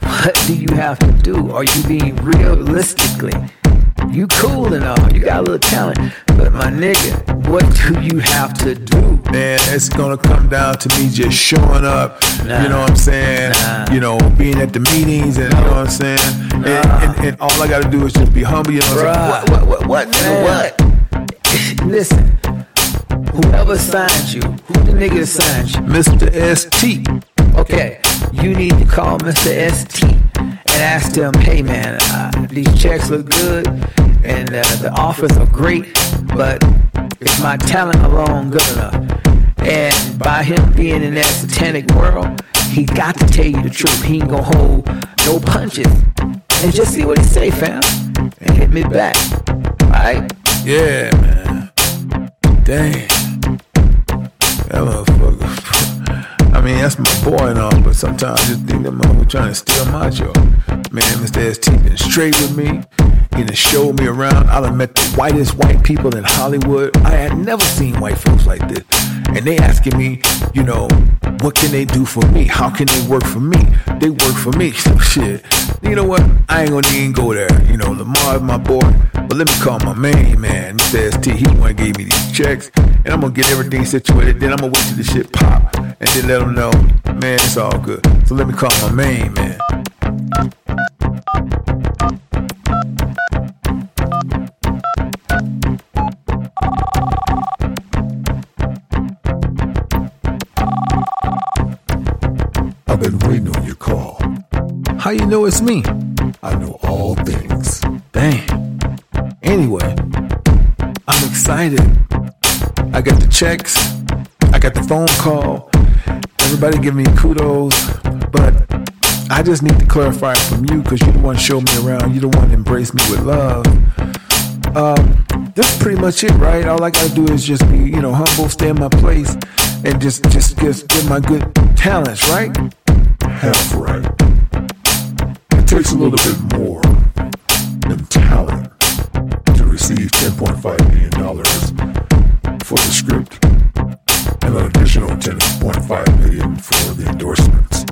what do you have to do? Are you being realistically? You cool and all, you got a little talent, but my nigga, what do you have to do? Man, it's gonna come down to me just showing up. Nah, you know what I'm saying? Nah. You know, being at the meetings, and you know what I'm saying. Nah. And, and, and, all I gotta do is just be humble. You know what I'm saying? What? What? What? What? what? Listen, whoever signed you, who the nigga signed you? Mr. ST. Okay, you need to call Mr. ST and ask them, hey man, uh, these checks look good and uh, the offers are great, but is my talent alone good enough? And by him being in that satanic world, he got to tell you the truth. He ain't gonna hold no punches. And just see what he say, fam. And hit me back. Alright? Yeah, man. Damn. That motherfucker. I mean, that's my boy and all, but sometimes I just think that motherfucker trying to steal my joy. Man, Mr. ST been straight with me. He done showed me around. I done met the whitest white people in Hollywood. I had never seen white folks like this. And they asking me, you know, What can they do for me? How can they work for me? They work for me. So shit. You know what? I ain't gonna even go there. You know, Lamar is my boy. But let me call my main man, Mr. ST. He the one gave me these checks. And I'm gonna get everything situated. Then I'm gonna wait till the shit pop. And then let them know, man, it's all good. So let me call my main man. How you know it's me? I know all things. Damn. Anyway, I'm excited. I got the checks. I got the phone call. Everybody give me kudos. But I just need to clarify from you because you're the one show me around. You're the one embrace me with love. Um, that's pretty much it, right? All I gotta do is just be, you know, humble, stay in my place, and just, just, just get my good talents, right? Half right. It takes a little bit more than talent to receive $10.5 million for the script and an additional 10.5 million for the endorsements.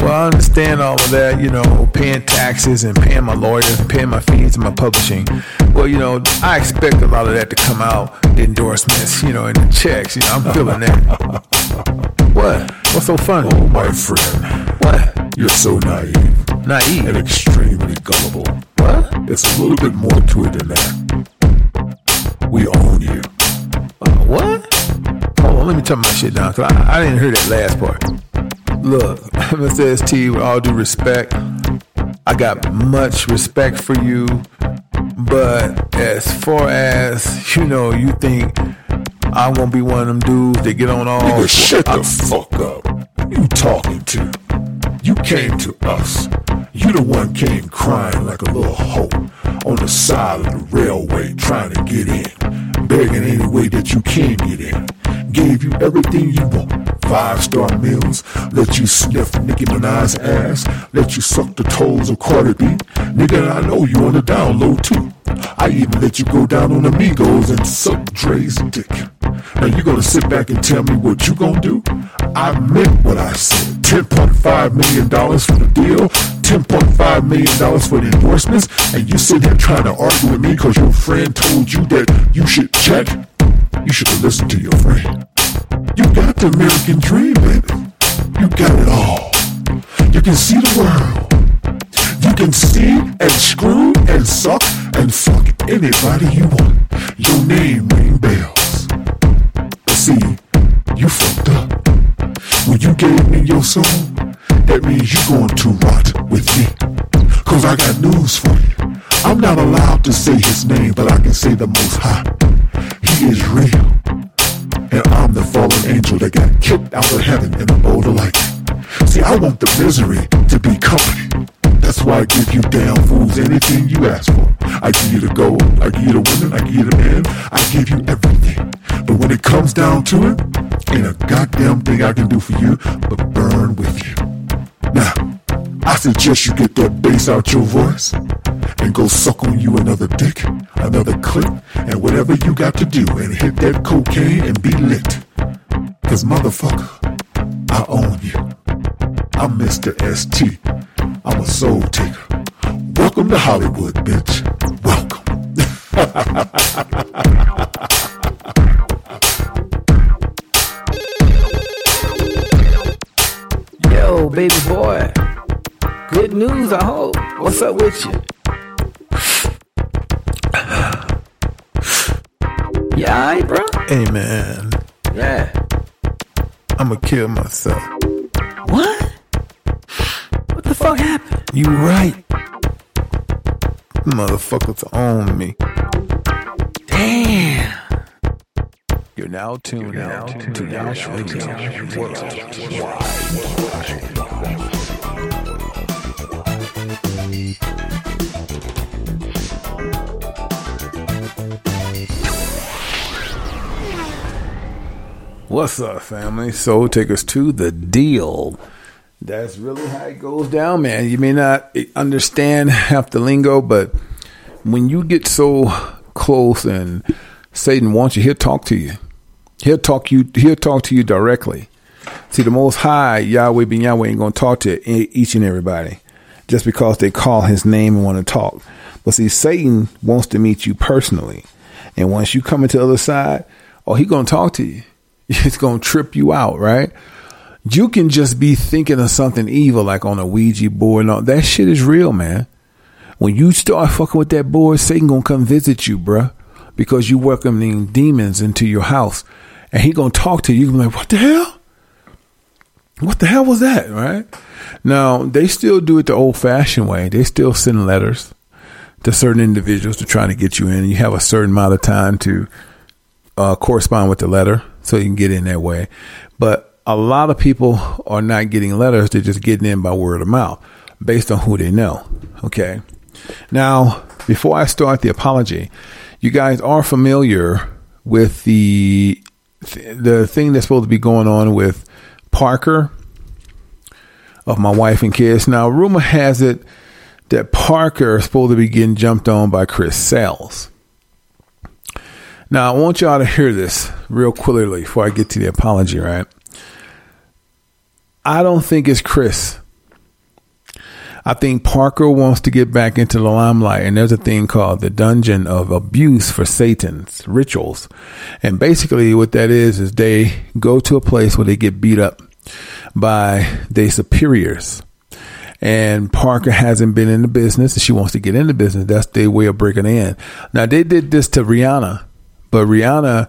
Well, I understand all of that, you know, paying taxes and paying my lawyers and paying my fees and my publishing. Well, you know, I expect a lot of that to come out, the endorsements, you know, and the checks. You know, I'm feeling that. what? What's so funny? Oh, my friend. What? You're so naive. Naive? And extremely gullible. What? It's a little bit more to it than that. We own you. Uh, what? Hold on, let me turn my shit down, because I, I didn't hear that last part. Look, Mr. ST, with all due respect, I got much respect for you, but as far as, you know, you think I'm gonna be one of them dudes that get on all Nigga, shut the fuck up. You talking to? You came to us. You the one came crying like a little hoe on the side of the railway trying to get in, begging any way that you can get in. Gave you everything you want. Five star meals, let you sniff Nicki Minaj's ass, let you suck the toes of Cardi B. Nigga, I know you on the download too. I even let you go down on Amigos and suck Dre's dick. Now you gonna sit back and tell me what you gonna do? I meant what I said. $10.5 million for the deal, $10.5 million for the endorsements, and you sit here trying to argue with me because your friend told you that you should check? You should have listened to your friend. You got the American dream, baby. You got it all. You can see the world. You can see and screw and suck and fuck anybody you want. Your name ring bells. But see, you fucked up. When you gave me your soul, that means you're going to rot with me. Cause I got news for you. I'm not allowed to say his name, but I can say the most high. He is real. And I'm the fallen angel that got kicked out of heaven in a bowl of lightning. See, I want the misery to be company. That's why I give you damn fools anything you ask for. I give you the gold, I give you the women, I give you the men, I give you everything. But when it comes down to it, ain't a goddamn thing I can do for you but burn with you. Now, I suggest you get that bass out your voice and go suck on you another dick, another clip, and whatever you got to do and hit that cocaine and be lit. Cause motherfucker, I own you. I'm Mr. ST. I'm a soul taker. Welcome to Hollywood, bitch. Welcome. Yo, baby boy. Good news, I hope. What's up with you? Yeah, alright, bro? Hey, man. Yeah. I'm gonna kill myself. What? What the fuck happened? You right. Motherfuckers own me. Damn. You're now tuned out to Yash Radio Worldwide. What's up, family? Soul Takers to the deal. That's really how it goes down, man. You may not understand half the lingo, but when you get so close and Satan wants you, he'll talk to you. He'll talk you. He'll talk to you directly. See, the Most High, Yahweh Ben Yahweh, ain't to talk to each and everybody just because they call his name and want to talk. But see, Satan wants to meet you personally. And once you come into the other side, oh, he going to talk to you. It's going to trip you out, right? You can just be thinking of something evil, like on a Ouija board. And all. That shit is real, man. When you start fucking with that board, Satan going to come visit you, bruh, because you welcoming demons into your house. And he going to talk to you. You be like, what the hell? What the hell was that? Right now, they still do it the old fashioned way. They still send letters to certain individuals to try to get you in. You have a certain amount of time to uh, correspond with the letter so you can get in that way. But a lot of people are not getting letters. They're just getting in by word of mouth based on who they know. Okay. Now, before I start the apology, you guys are familiar with the the thing that's supposed to be going on with Parker of my wife and kids. Now, rumor has it that Parker is supposed to be getting jumped on by Chris Sails. Now, I want y'all to hear this real clearly before I get to the apology, right? I don't think it's Chris. I think Parker wants to get back into the limelight, and there's a thing called the Dungeon of Abuse for Satan's rituals. And basically, what that is, is they go to a place where they get beat up by their superiors. And Parker hasn't been in the business, and she wants to get in the business. That's their way of breaking in. Now, they did this to Rihanna, but Rihanna,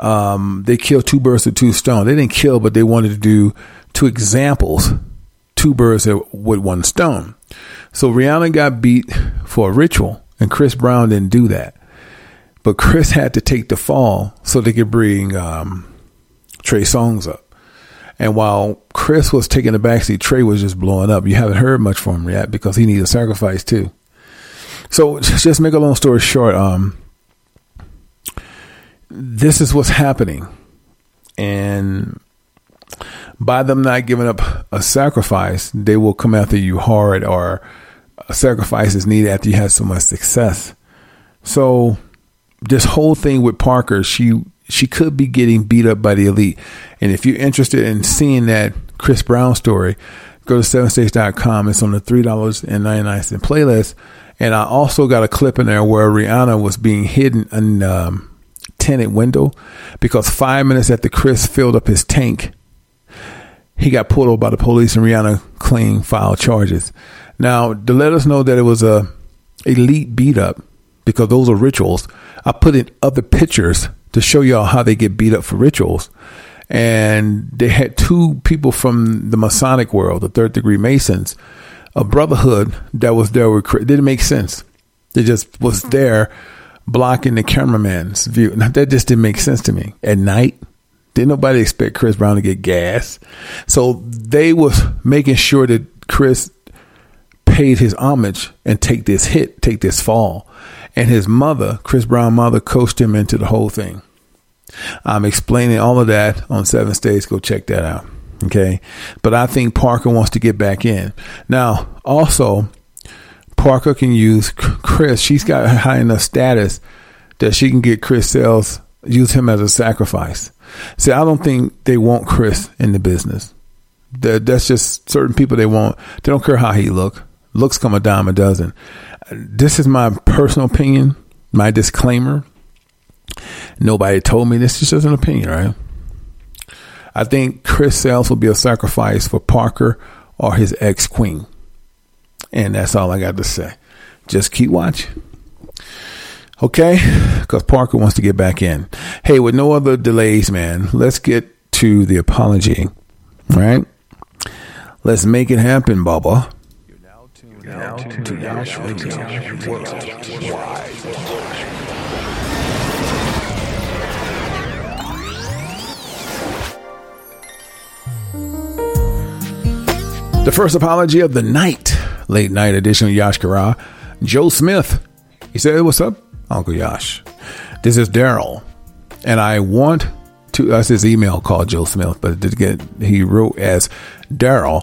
um, they killed two birds with two stones. They didn't kill, but they wanted to do two examples, two birds with one stone. So Rihanna got beat for a ritual, and Chris Brown didn't do that. But Chris had to take the fall so they could bring um, Trey Songz up. And while Chris was taking the backseat, Trey was just blowing up. You haven't heard much from him yet because he needs a sacrifice too. So just make a long story short, um, this is what's happening. And by them not giving up a sacrifice, they will come after you hard or a sacrifice is needed after you have so much success. So this whole thing with Parker, she she could be getting beat up by the elite. And if you're interested in seeing that Chris Brown story, go to 7stage.com. It's on the $3.99 playlist. And I also got a clip in there where Rihanna was being hidden in um, tenant window because five minutes after Chris filled up his tank, he got pulled over by the police and Rihanna claimed filed charges. Now, to let us know that it was a elite beat up because those are rituals, I put in other pictures to show y'all how they get beat up for rituals. And they had two people from the Masonic world, the third degree Masons, a brotherhood that was there. With, it didn't make sense. They just was mm-hmm. there blocking the cameraman's view. Now, that just didn't make sense to me. At night, didn't nobody expect Chris Brown to get gas. So they was making sure that Chris paid his homage and take this hit, take this fall. And his mother, Chris Brown mother, coached him into the whole thing. I'm explaining all of that on Seven States. Go check that out. Okay. But I think Parker wants to get back in. Now, also, Parker can use Chris. She's got high enough status that she can get Chris Sails, use him as a sacrifice. See, I don't think they want Chris in the business. That, that's just certain people they want. They don't care how he look. Looks come a dime a dozen. This is my personal opinion, my disclaimer. Nobody told me this. is just an opinion, right? I think Chris Sails will be a sacrifice for Parker or his ex queen. And that's all I got to say. Just keep watching. Okay? Because Parker wants to get back in. Hey, with no other delays, man, let's get to the apology. Right? Let's make it happen, Bubba. You're now tuned to Yash The first apology of the night, late night edition of Yash Kara, Joe Smith. He said, What's up, Uncle Yash? This is Daryl, and I want to uh, us his email called Joe Smith, but to get he wrote as Daryl.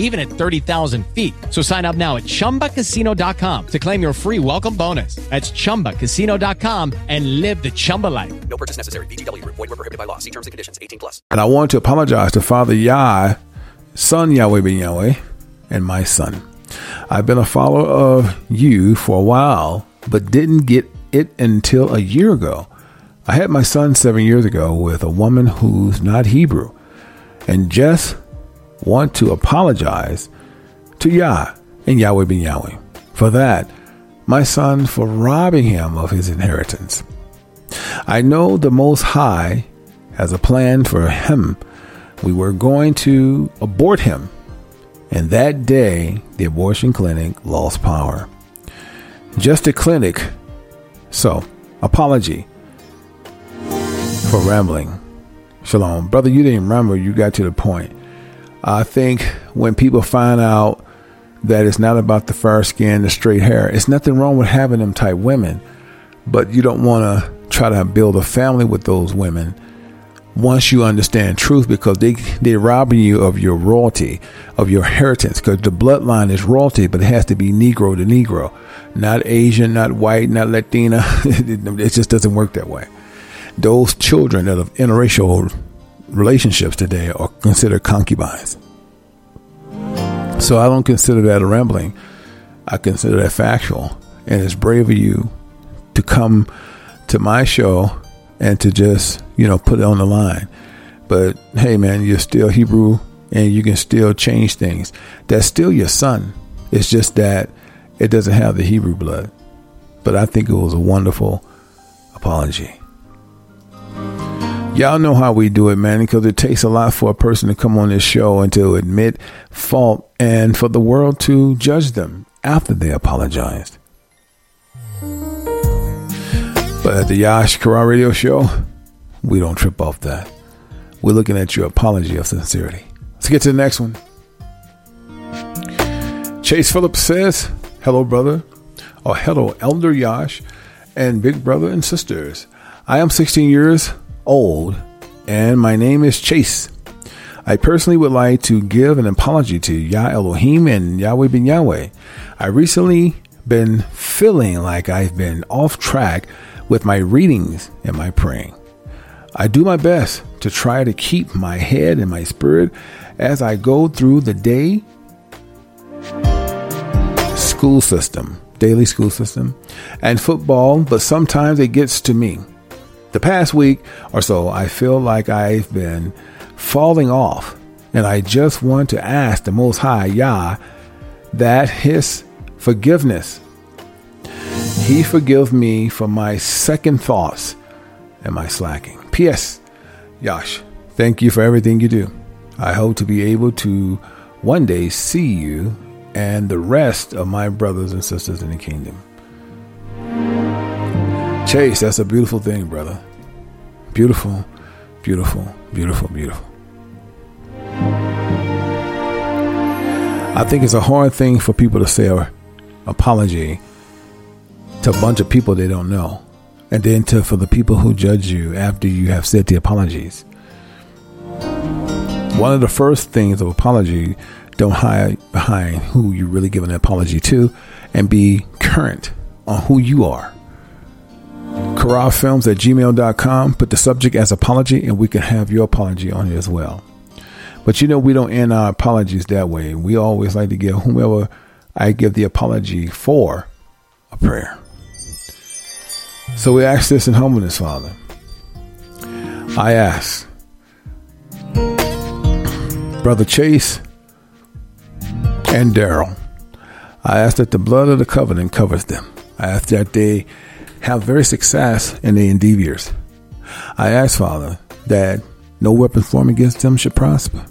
even at 30,000 feet. So sign up now at chumbacasino.com to claim your free welcome bonus. That's chumbacasino.com and live the Chumba life. No purchase necessary. VGW Group. Void were prohibited by law. See terms and conditions. 18 plus. And I want to apologize to Father Yah, son Yahweh ben Yahweh, and my son. I've been a follower of you for a while, but didn't get it until a year ago. I had my son seven years ago with a woman who's not Hebrew, and just want to apologize to Yah and Yahweh ben Yahweh for that, my son for robbing him of his inheritance. I know the Most High has a plan for him. We were going to abort him, and that day the abortion clinic lost power. Just a clinic. So, apology for rambling. Shalom. Brother, you didn't remember, you got to the point. I think when people find out that it's not about the fair skin, the straight hair, it's nothing wrong with having them type women, but you don't want to try to build a family with those women once you understand truth because they they're robbing you of your royalty, of your inheritance. Because the bloodline is royalty, but it has to be Negro to Negro, not Asian, not white, not Latina. it just doesn't work that way. Those children that have interracial relationships today are considered concubines. So I don't consider that a rambling. I consider that factual. And it's brave of you to come to my show and to just, you know, put it on the line. But hey, man, you're still Hebrew and you can still change things. That's still your son. It's just that it doesn't have the Hebrew blood. But I think it was a wonderful apology. Y'all know how we do it, man, because it takes a lot for a person to come on this show and to admit fault and for the world to judge them after they apologized. But at the Yash Kara radio show, we don't trip off that. We're looking at your apology of sincerity. Let's get to the next one. Chase Phillips says, Hello, brother, or hello, Elder Yash, and big brother and sisters. I am 16 years old, and my name is Chase. I personally would like to give an apology to Yah Elohim and Yahweh ben Yahweh. I recently been feeling like I've been off track with my readings and my praying. I do my best to try to keep my head and my spirit as I go through the day school system, daily school system, and football, but sometimes it gets to me. The past week or so, I feel like I've been falling off, and I just want to ask the Most High Yah that His forgiveness he forgive me for my second thoughts and my slacking. P.S. Yash, thank you for everything you do. I hope to be able to one day see you and the rest of my brothers and sisters in the kingdom. Chase, that's a beautiful thing, brother. Beautiful, beautiful, beautiful, beautiful. I think it's a hard thing for people to say an apology to a bunch of people they don't know, and then to for the people who judge you after you have said the apologies. One of the first things of apology, don't hide behind who you're really give an apology to, and be current on who you are. Films at gmail.com. Put the subject as apology, and we can have your apology on it as well. But you know, we don't end our apologies that way. We always like to give whomever I give the apology for a prayer. So we ask this in humbleness, Father. I ask, Brother Chase and Daryl, I ask that the blood of the covenant covers them. I ask that they have very success in their endeavors. I ask, Father, that no weapon formed against them should prosper.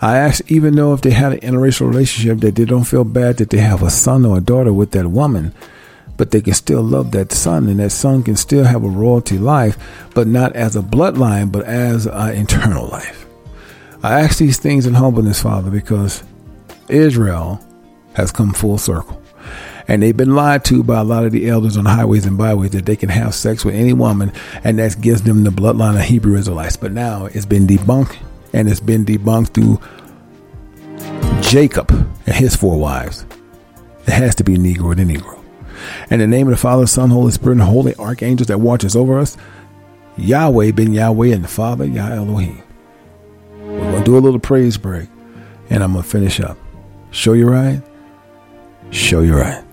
I ask, even though if they had an interracial relationship, that they don't feel bad that they have a son or a daughter with that woman, but they can still love that son, and that son can still have a royalty life, but not as a bloodline, but as an eternal life. I ask these things in humbleness, Father, because Israel has come full circle. And they've been lied to by a lot of the elders on highways and byways that they can have sex with any woman, and that gives them the bloodline of Hebrew Israelites. But now it's been debunked, and it's been debunked through Jacob and his four wives. It has to be Negro to Negro. In the name of the Father, Son, Holy Spirit, and holy archangels that watches over us, Yahweh ben Yahweh and the Father, Yah Elohim. We're going to do a little praise break, and I'm going to finish up. Show your right. Show your right.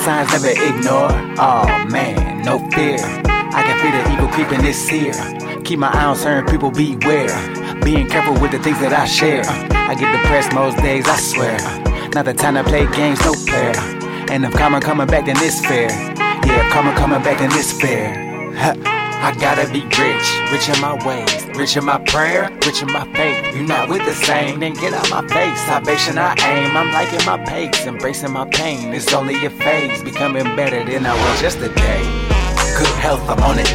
Signs, never ignore. Oh man, no fear. I can feel the evil creeping this here. Keep my eye on certain people, beware. Being careful with the things that I share. I get depressed most days, I swear. Not the time to play games, no player. And if karma coming back, then it's fair. Yeah, karma coming back, then it's fair. I gotta be rich, rich in my ways, rich in my prayer, rich in my faith. You not with the same, then get out my face. Salvation I aim, I'm liking my pace, embracing my pain. It's only a phase, becoming better than I was yesterday. Good health, I'm on it.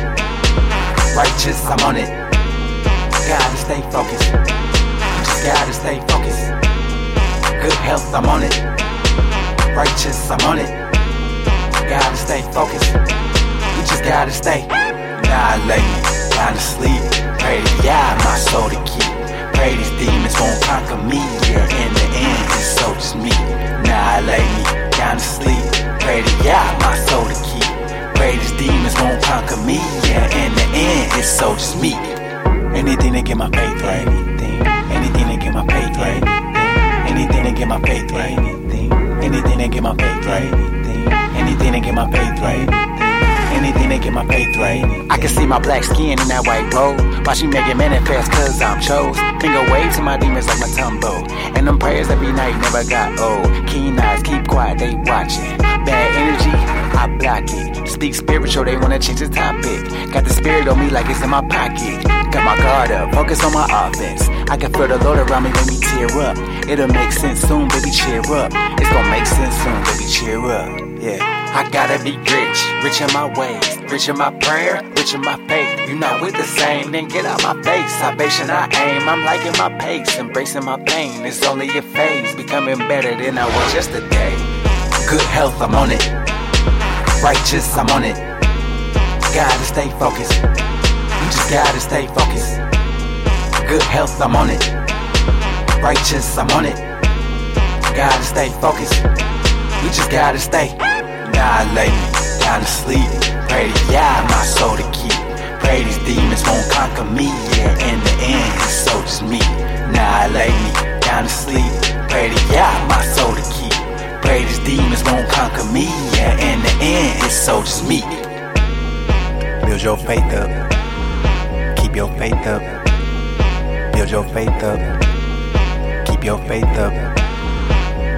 Righteous, I'm on it. Gotta stay focused. Just gotta stay focused. Good health, I'm on it. Righteous, I'm on it. Gotta stay focused. You just gotta stay. Nah, lay me down to sleep. Pray to Yah, my soul to keep. Pray these demons won't conquer me. Yeah, in the end, it's so just me. Nah, lay me down to sleep. Pray to Yah, my soul to keep. Pray these demons won't conquer me. Yeah, in the end, it's so just me. Anything to get my faith right. Anything, anything to get my faith right. Anything to get my faith right. Anything, anything to get my faith right. Anything to get my faith right. Anything to get my faith right. I can see my black skin in that white robe. Why she make it manifest, cause I'm chose. Finger wave to my demons like my tumbo. And them prayers every night never got old. Keen eyes, keep quiet, they watching. Bad energy, I block it. Speak spiritual, they wanna change the topic. Got the spirit on me like it's in my pocket. Got my guard up, focus on my offense. I can feel the Lord around me, make me tear up. It'll make sense soon, baby, cheer up. It's gonna make sense soon, baby, cheer up. Yeah. I gotta be rich, rich in my ways, rich in my prayer, rich in my faith. You not with the same, then get out my face. Salvation I aim, I'm liking my pace, embracing my pain. It's only a phase, becoming better than I was yesterday. Good health, I'm on it. Righteous, I'm on it. Gotta stay focused. You just gotta stay focused. Good health, I'm on it. Righteous, I'm on it. Gotta stay focused. We just gotta stay. Nah, me down to sleep. Pray to Yah, my soul to keep. Pray these demons won't conquer me. Yeah, in the end, it's so just me. Now I down to sleep. Pray to God, my soul to keep. Pray these demons won't conquer me. Yeah, in the end, it's so just me. Build your faith up. Keep your faith up. Build your faith up. Keep your faith up.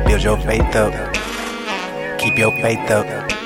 Build your faith up. Keep your faith up.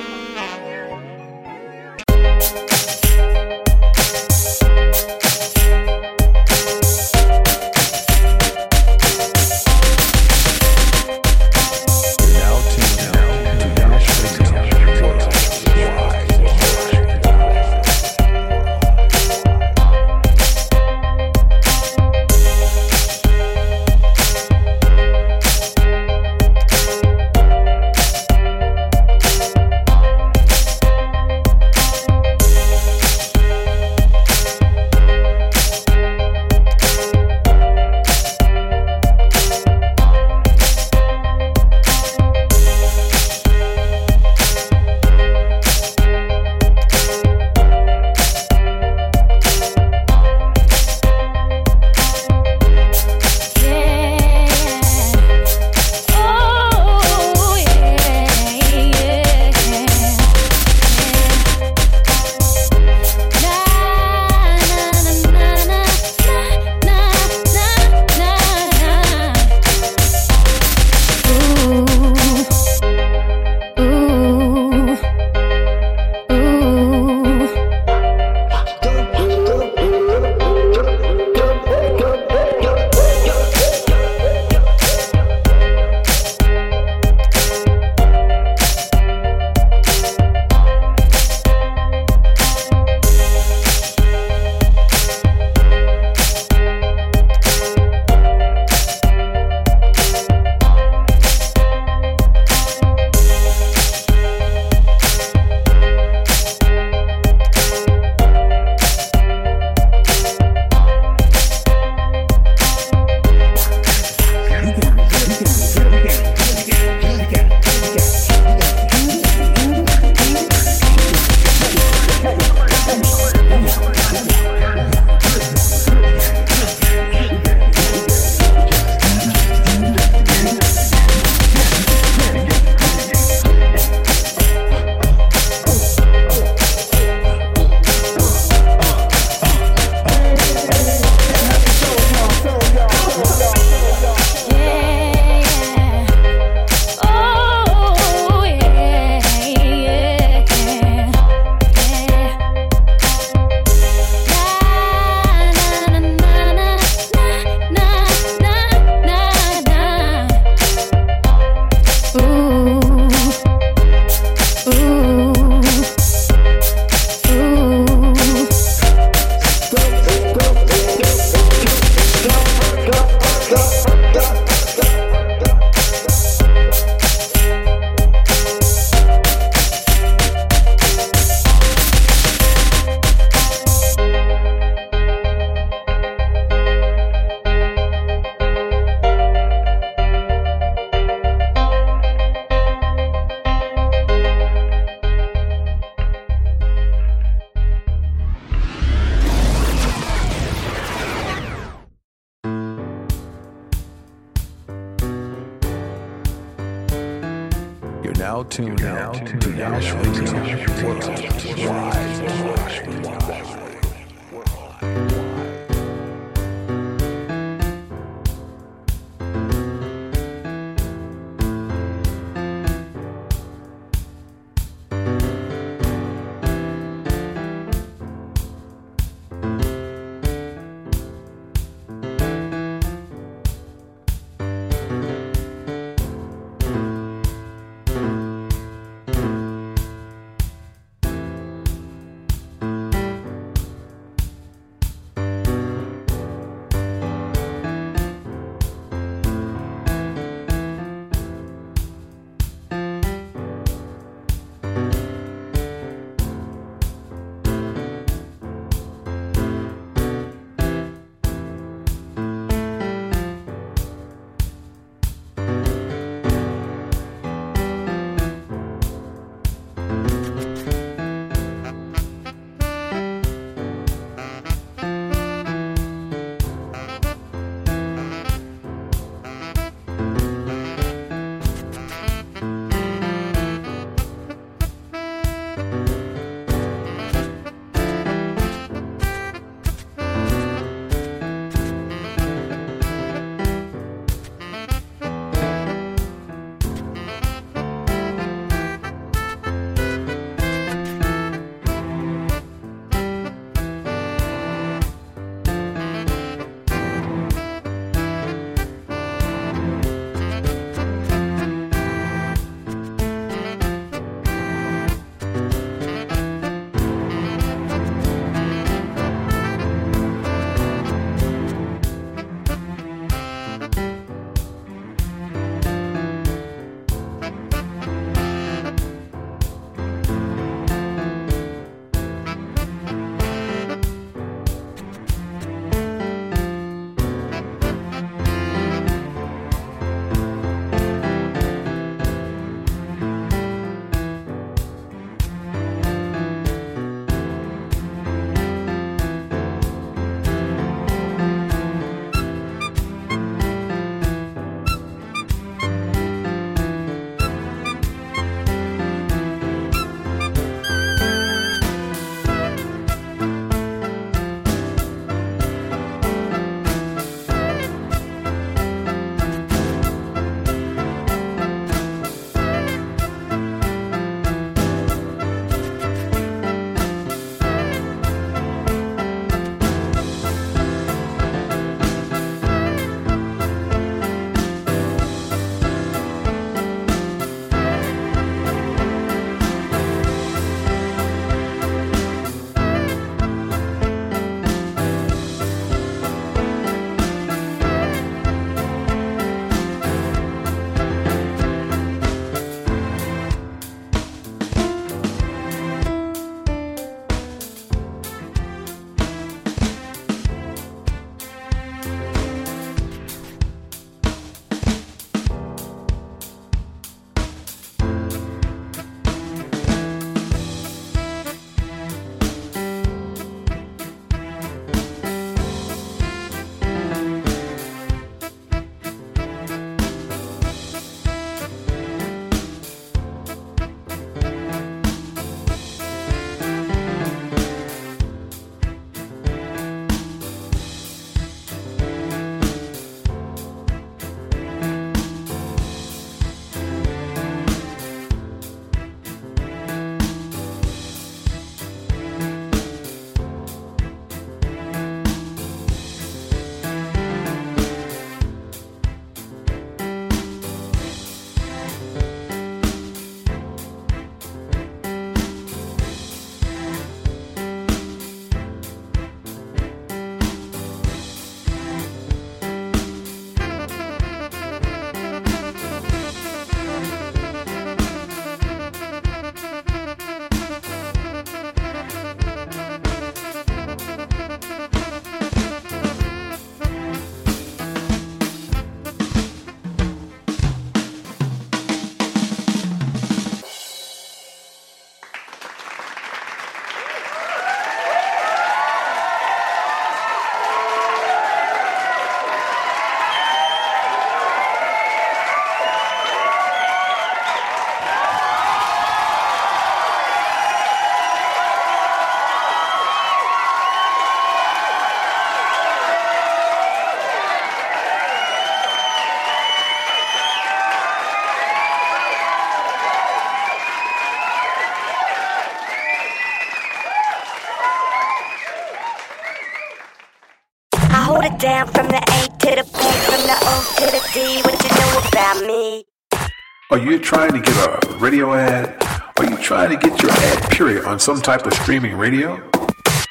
You trying to get a radio ad? Are you trying to get your ad period on some type of streaming radio?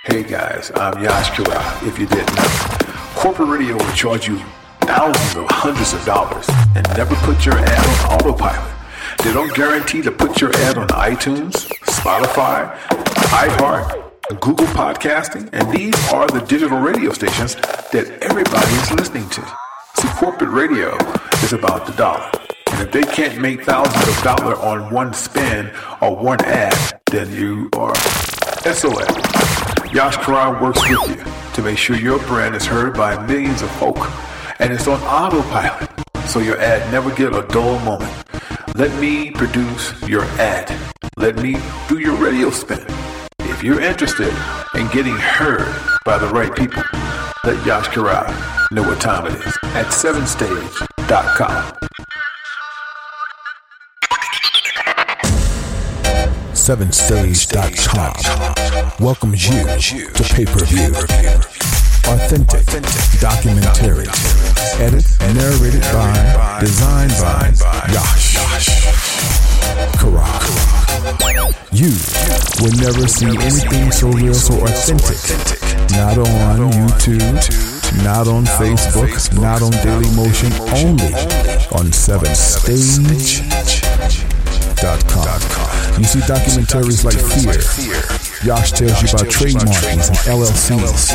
Hey guys, I'm Yash Kira, if you didn't know. Corporate radio will charge you thousands of hundreds of dollars and never put your ad on autopilot. They don't guarantee to put your ad on iTunes, Spotify, iHeart, Google Podcasting, and these are the digital radio stations that everybody is listening to. See, corporate radio is about the dollar. And if they can't make thousands of dollars on one spin or one ad, then you are SOL. Yash Karan works with you to make sure your brand is heard by millions of folk and it's on autopilot so your ad never get a dull moment. Let me produce your ad. Let me do your radio spin. If you're interested in getting heard by the right people, let Yash Karan know what time it is at 7stage.com. SevenStage.com welcomes you to pay per view. Authentic documentary. Edit, narrated by, designed by Yash Karak. You will never see anything so real, so authentic. Not on YouTube, not on Facebook, not on Daily Motion, only on 7stage.com. You see documentaries like Fear. Yash tells you about trademarks and LLCs.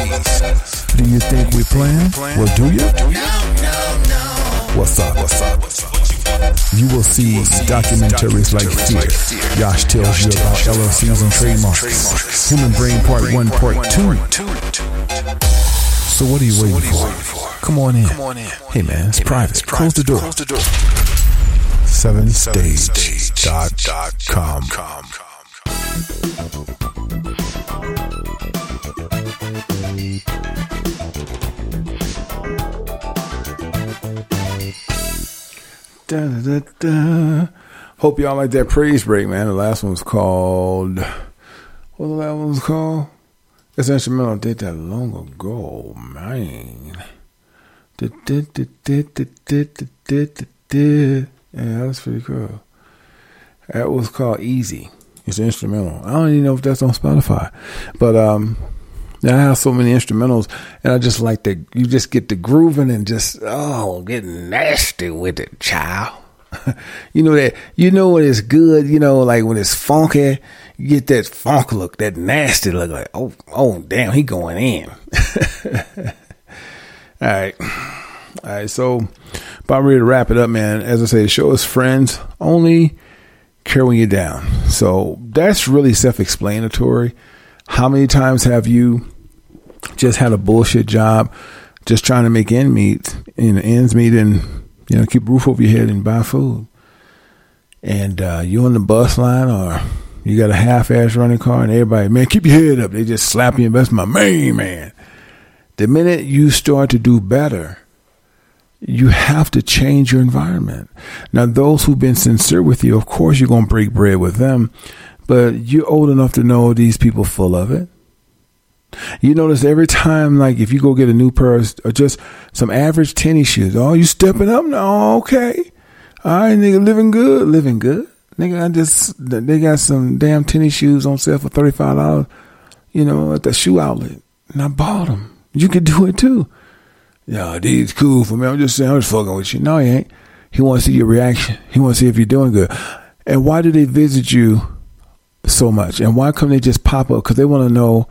Do you think we plan? Well, do you? What's up? What's up? You will see documentaries like Fear. Yash tells you about LLCs and trademarks. Human Brain Part 1, Part 2. So what are you waiting for? Come on in. Hey man, it's private. Close the door. 7stage.com. Dot.com. Da, da, da, Hope y'all like that praise break, man. The last one was called. What the last one's called? That's instrumental. Did that long ago, man. Yeah, that was pretty cool. That was called Easy. It's instrumental. I don't even know if that's on Spotify, but um, I have so many instrumentals, and I just like the you just get the grooving and just oh, getting nasty with it, child. you know that you know when it's good, you know, like when it's funky, you get that funk look, that nasty look, like oh, oh, damn, he going in. All right, all right. So, about ready to wrap it up, man. As I say, the show is friends only when you're down. So that's really self-explanatory. How many times have you just had a bullshit job, just trying to make ends meet, and ends meet, and you know keep roof over your head and buy food, and uh, you on the bus line or you got a half-ass running car, and everybody, man, keep your head up. They just slap you, and that's my main man. The minute you start to do better, you have to change your environment. Now, those who've been sincere with you, of course, you're going to break bread with them, but you're old enough to know these people full of it. You notice every time, like if you go get a new pair of or just some average tennis shoes, oh, you stepping up now? Oh, okay, all right, nigga, living good, living good, nigga. I just they got some damn tennis shoes on sale for thirty five dollars, you know, at the shoe outlet, and I bought them. You could do it too. Yeah, these cool for me. I'm just saying, I'm just fucking with you. No, he ain't. He wants to see your reaction. He wants to see if you're doing good. And why do they visit you so much? And why come they just pop up? Because they want to know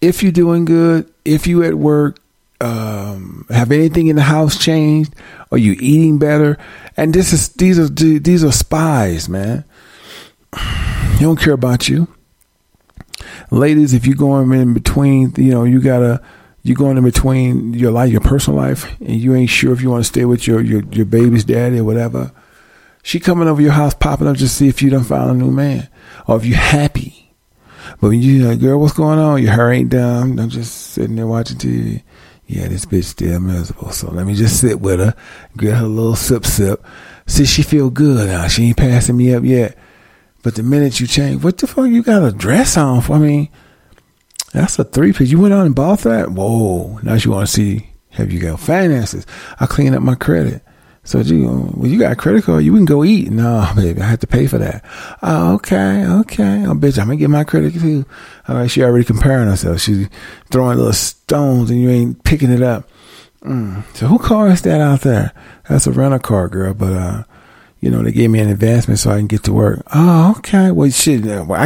if you're doing good, if you at work, um, have anything in the house changed? Are you eating better? And this is these are these are spies, man. They don't care about you, ladies. If you're going in between, you know, you gotta you're going in between your life, your personal life, and you ain't sure if you want to stay with your, your, your baby's daddy or whatever. She coming over your house, popping up just to see if you done found a new man or if you happy. But when you like, girl, what's going on? Your hair ain't done. I'm just sitting there watching TV. Yeah, this bitch still miserable. So let me just sit with her, get her a little sip sip. See, she feel good now. She ain't passing me up yet. But the minute you change, what the fuck you got a dress on for? I mean, that's a three piece. You went out and bought that? Whoa. Now you want to see Have you got finances? I clean up my credit. So you, well, you got a credit card, you can go eat. No, baby, I have to pay for that. Oh, okay, okay. Oh, bitch, I'm gonna get my credit too. All right, she already comparing herself. She's throwing little stones and you ain't picking it up. Mm. So who car is that out there? That's a rental car, girl. But uh, you know, they gave me an advancement so I can get to work. Oh, okay. Well, shit. Well,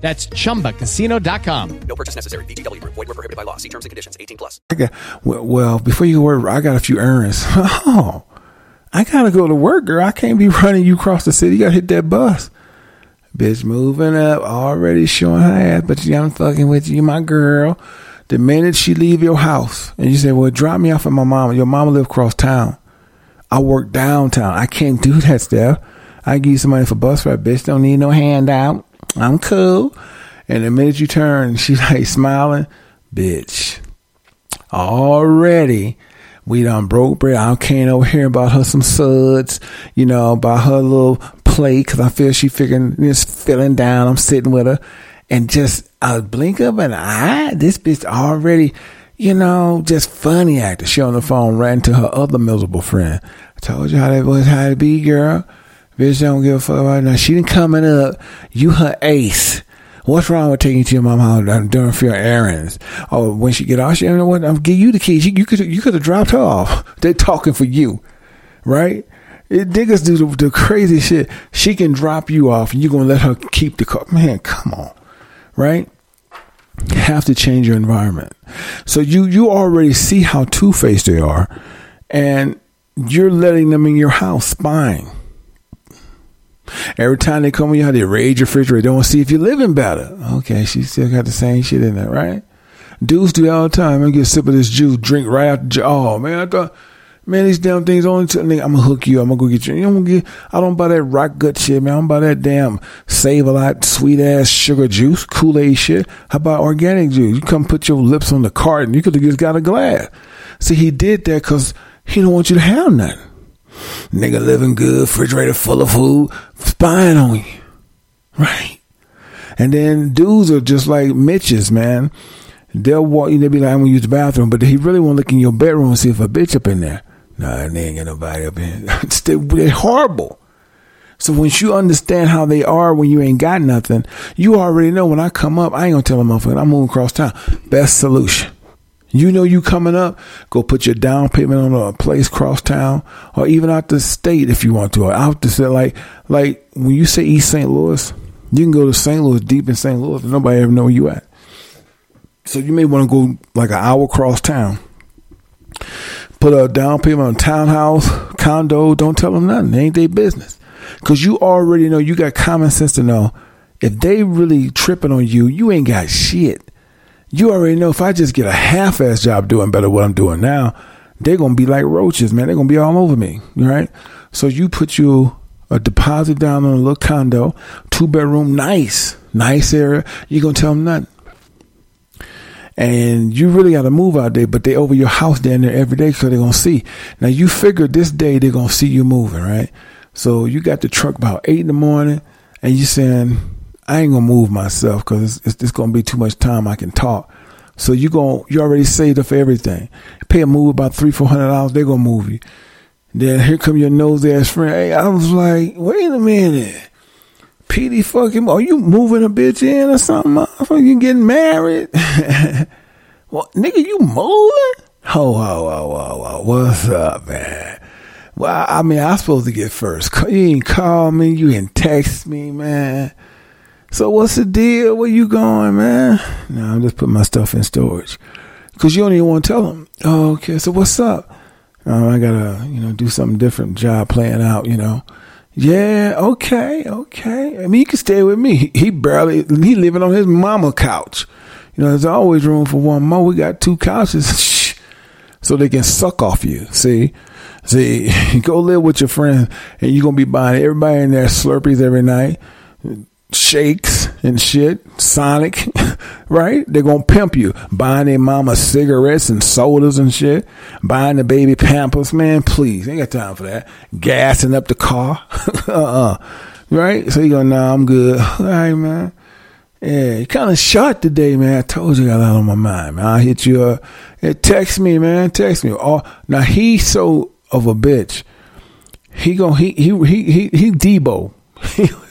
That's chumbacasino.com. No purchase necessary. VGW Group. Void were prohibited by law. See terms and conditions. 18 plus. I got, well, well, before you go work, I got a few errands. Oh, I gotta go to work, girl. I can't be running you across the city. You gotta hit that bus. Bitch moving up, already showing her ass, but you, I'm fucking with you, my girl. The minute she leave your house and you say, well, drop me off at my mama. Your mama live across town. I work downtown. I can't do that stuff. I give you some money for bus ride, bitch. Don't need no handout. I'm cool. And the minute you turn, she like smiling, bitch. Already, we done broke bread. I can't over here about her some suds, you know, about her little plate, cause I feel she figuring just feeling down. I'm sitting with her, and just a blink of an eye, this bitch already, you know, just funny acting. She on the phone ran to her other miserable friend. I told you how that was, how to be, girl. Bitch don't give a fuck right now. She didn't coming up. You her ace. What's wrong with taking you to your mama house uh, doing for your errands? Oh, when she get off, she you know what? I'll give you the keys. You, you could you could have dropped her off. They talking for you, right? It, niggas do the, the crazy shit. She can drop you off, and you gonna let her keep the car. Man, come on, right? You have to change your environment. So you you already see how two faced they are, and you're letting them in your house spying. Every time they come in your house, they raid your refrigerator. They want to see if you're living better. Okay, she still got the same shit in there, right? Dudes do all the time. I get a sip of this juice, drink right out the jar. Oh man, I thought, man, these damn things only. T- nigga, I'm gonna hook you. I'm gonna go get you. You don't get. I don't buy that rock gut shit, man. I don't buy that damn save a lot sweet ass sugar juice, Kool Aid shit. How about organic juice? You come put your lips on the carton. You could have just got a glass. See, he did that because he don't want you to have nothing. Nigga living good, refrigerator full of food, spying on you. Right? And then dudes are just like Mitches, man. They'll walk you, they'll be like, I'm gonna use the bathroom, but he really wanna look in your bedroom and see if a bitch up in there. Nah, they ain't got nobody up in there. They're horrible. So once you understand how they are when you ain't got nothing, you already know when I come up, I ain't gonna tell them motherfucker, I'm moving across town. Best solution. You know you coming up, go put your down payment on a place cross town or even out the state if you want to. Or out the state like like when you say East St. Louis, you can go to St. Louis, deep in St. Louis, and nobody ever know where you at. So you may want to go like an hour cross town. Put a down payment on townhouse, condo, don't tell them nothing. It ain't their business. Cause you already know you got common sense to know if they really tripping on you, you ain't got shit you already know if I just get a half ass job doing better what I'm doing now, they're gonna be like roaches, man. They're gonna be all over me. Right? So you put you a deposit down on a little condo, two bedroom, nice, nice area. You're gonna tell them nothing. And you really got to move out there, but they over your house down there every day so they're gonna see. Now you figure this day they're gonna see you moving, right? So you got the truck about eight in the morning, and you saying, I ain't gonna move myself because it's, it's, it's, gonna be too much time I can talk. So you going you already saved up for everything. Pay a move about three four hundred dollars, they gonna move you. Then here come your nose ass friend. Hey, I was like, wait a minute, Petey, fucking, are you moving a bitch in or something? You getting married? well, nigga, you moving? Ho ho ho ho ho. What's up, man? Well, I mean, I'm supposed to get first. You ain't call me. You ain't text me, man. So what's the deal? Where you going, man? No, I'm just putting my stuff in storage. Cause you don't even want to tell them. Oh, okay. So what's up? Oh, I gotta, you know, do something different. Job playing out, you know. Yeah, okay, okay. I mean, you can stay with me. He, barely, he living on his mama couch. You know, there's always room for one more. We got two couches, so they can suck off you. See, see, go live with your friends, and you're gonna be buying everybody in there Slurpees every night, shakes and shit, Sonic, right? They're gonna pimp you, buying their mama cigarettes and sodas and shit, buying the baby pampers. Man, please, ain't got time for that. Gassing up the car, uh, uh right? So you go, nah, I'm good. All right, man. Yeah, you kind of short today, man. I told you I got a lot on my mind, man. I hit you up. Yeah, text me, man. Text me. Oh, now he's so of a bitch. He go he he he he he Debo.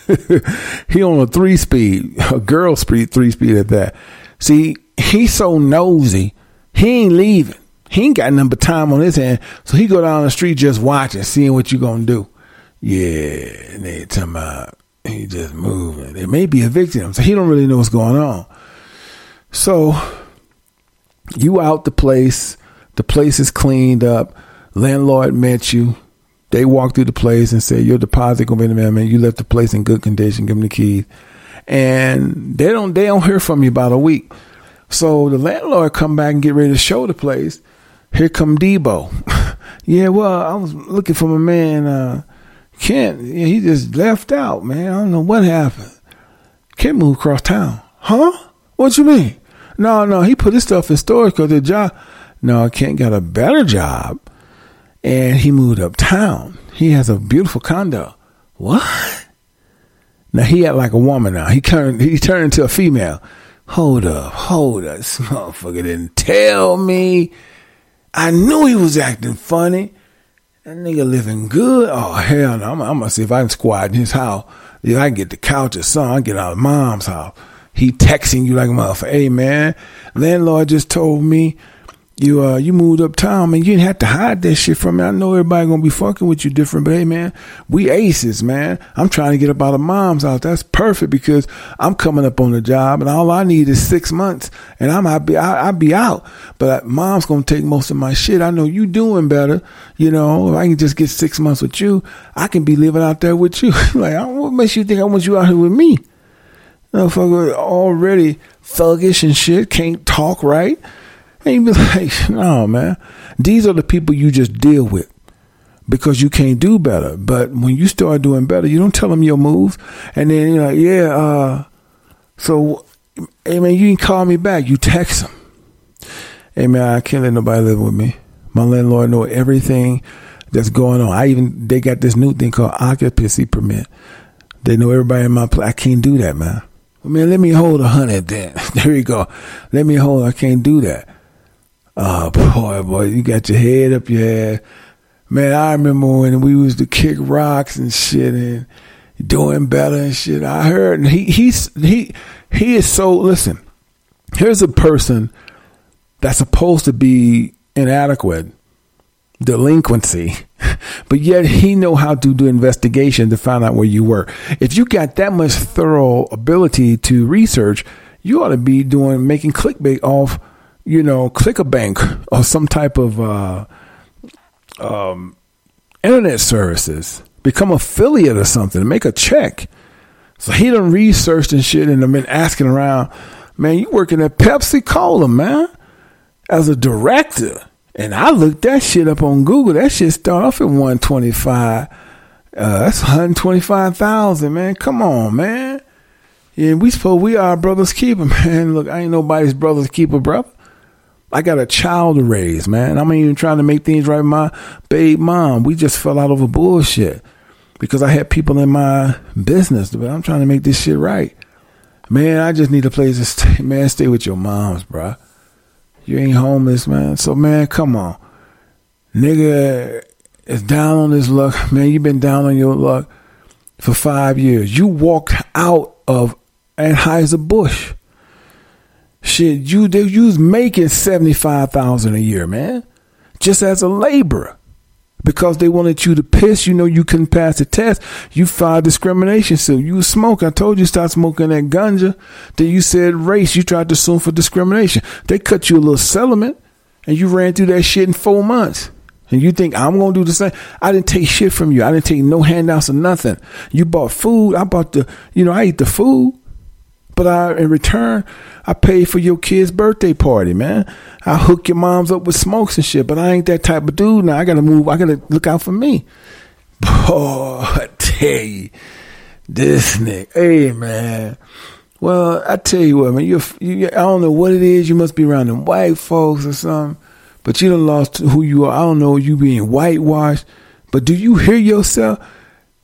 he on a three speed, a girl speed, three speed at that. See, he's so nosy. He ain't leaving. He ain't got but time on his hand. So he go down the street just watching, seeing what you gonna do. Yeah, and they talking about he just moving. There may be a victim, so he don't really know what's going on. So you out the place. The place is cleaned up. Landlord met you. They walk through the place and say your deposit gonna be in the mail. Man, you left the place in good condition. Give them the keys, and they don't they don't hear from you about a week. So the landlord come back and get ready to show the place. Here come Debo. yeah, well, I was looking for my man uh, Kent. Yeah, he just left out, man. I don't know what happened. Kent moved across town. Huh? What you mean? No, no, he put his stuff in storage because the job. No, Kent got a better job and he moved uptown. He has a beautiful condo. What? Now he act like a woman now. He turned he turned into a female. Hold up, hold up. This motherfucker didn't tell me. I knew he was acting funny. That nigga living good. Oh hell no. I'm, I'm gonna see if I can squat in his house. If I can get the couch or something, I get out of mom's house. He texting you like a motherfucker. Hey man, landlord just told me you uh you moved uptown, man. You didn't have to hide that shit from me. I know everybody gonna be fucking with you different, but hey man, we aces, man. I'm trying to get up out of mom's house. That's perfect because I'm coming up on the job and all I need is six months and I'm I'll be I, will be out. But mom's gonna take most of my shit. I know you doing better. You know, if I can just get six months with you, I can be living out there with you. like, what makes you think I want you out here with me? Motherfucker already thuggish and shit, can't talk right. And you be like, no, man. These are the people you just deal with because you can't do better. But when you start doing better, you don't tell them your moves. And then you're like, yeah, uh, so, hey, man, you can call me back. You text them. Hey, man, I can't let nobody live with me. My landlord know everything that's going on. I even, they got this new thing called occupancy permit. They know everybody in my place. I can't do that, man. Man, let me hold a hundred then. there you go. Let me hold. I can't do that. Oh boy, boy, you got your head up your ass. Man, I remember when we used to kick rocks and shit and doing better and shit. I heard and he he's he he is so listen. Here's a person that's supposed to be inadequate, delinquency, but yet he know how to do investigation to find out where you were. If you got that much thorough ability to research, you ought to be doing making clickbait off you know, click a bank or some type of uh, um, internet services, become affiliate or something, make a check. So he done researched and shit and I've been asking around, man, you working at Pepsi Cola, man, as a director. And I looked that shit up on Google. That shit start off at 125. Uh, that's 125,000, man. Come on, man. Yeah, we suppose we are brother's keeper, man. Look, I ain't nobody's brother's keeper, brother. I got a child to raise, man. I'm even trying to make things right with my babe mom. We just fell out over bullshit because I had people in my business, but I'm trying to make this shit right. Man, I just need a place to stay. Man, stay with your moms, bro. You ain't homeless, man. So, man, come on. Nigga is down on his luck. Man, you been down on your luck for five years. You walked out of Anheuser-Busch. Shit, you you was making seventy five thousand a year, man, just as a laborer. because they wanted you to piss. You know you couldn't pass the test. You filed discrimination suit. You smoking. I told you stop smoking that ganja. Then you said race. You tried to sue for discrimination. They cut you a little settlement, and you ran through that shit in four months. And you think I'm gonna do the same? I didn't take shit from you. I didn't take no handouts or nothing. You bought food. I bought the, you know, I ate the food. But I, in return, I pay for your kid's birthday party, man. I hook your moms up with smokes and shit. But I ain't that type of dude now. I gotta move. I gotta look out for me. Boy, I tell you, this nigga, hey man. Well, I tell you what, man. You, you, I don't know what it is. You must be around them white folks or something. But you done lost who you are. I don't know you being whitewashed. But do you hear yourself?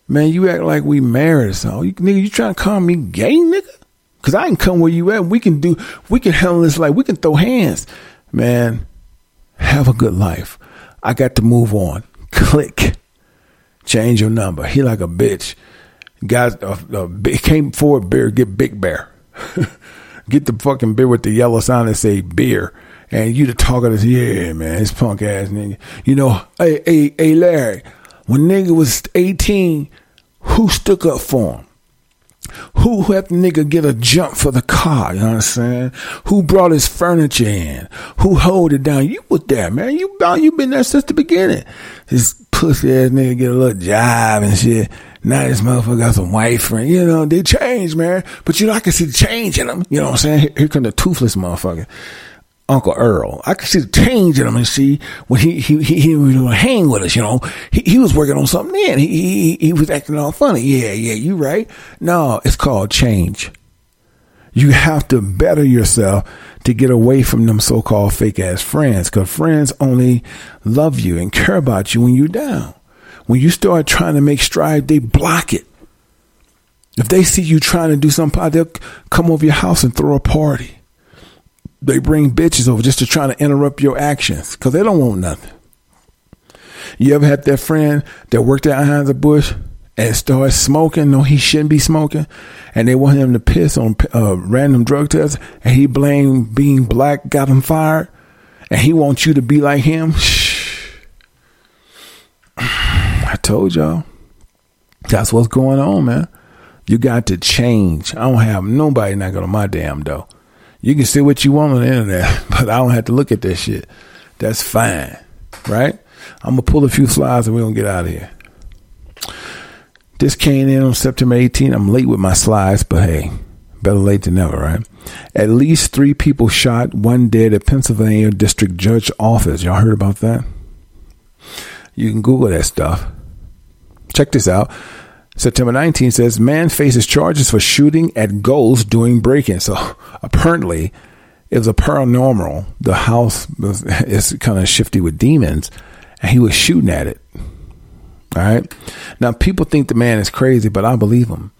Man, you act like we married or something. You, nigga, you trying to call me gay, nigga? Cause I can come where you at. We can do. We can handle this like we can throw hands. Man, have a good life. I got to move on. Click. Change your number. He like a bitch. Guys, uh, uh, came forward beer. Get big bear. get the fucking beer with the yellow sign that say beer. And you the talker that's yeah, man, this punk ass nigga. You know, hey, hey, hey, Larry. When nigga was eighteen, who stuck up for him? Who helped the nigga get a jump for the car? You know what I'm saying? Who brought his furniture in? Who hold it down? You was there, man. You you been there since the beginning. This pussy ass nigga get a little job and shit. Now this motherfucker got some white friend. You know, they changed, man. But you know, I can see the change in them. You know what I'm saying? Here, here come the toothless motherfucker. Uncle Earl. I could see the change in him and see when he he he, he would hang with us. You know, he, he was working on something then. He, he he was acting all funny. Yeah, yeah, you right. No, it's called change. You have to better yourself to get away from them so-called fake ass friends, because friends only love you and care about you when you're down. When you start trying to make strides, they block it. If they see you trying to do something, they'll come over your house and throw a party they bring bitches over just to try to interrupt your actions because they don't want nothing. You ever had that friend that worked at the bush and started smoking? No, he shouldn't be smoking, and they want him to piss on uh, random drug tests, and he blamed being black got him fired, and he wants you to be like him. I told y'all, that's what's going on, man. You got to change. I don't have nobody knocking on my damn door. You can see what you want on the internet, but I don't have to look at that shit. That's fine, right? I'm gonna pull a few slides and we're gonna get out of here. This came in on September 18. I'm late with my slides, but hey, better late than never, right? At least three people shot, one dead at Pennsylvania District Judge office. Y'all heard about that? You can Google that stuff. Check this out. September 19 says man faces charges for shooting at ghosts during break-in. So apparently, it was a paranormal. The house was, is kind of shifty with demons, and he was shooting at it. All right. Now people think the man is crazy, but I believe him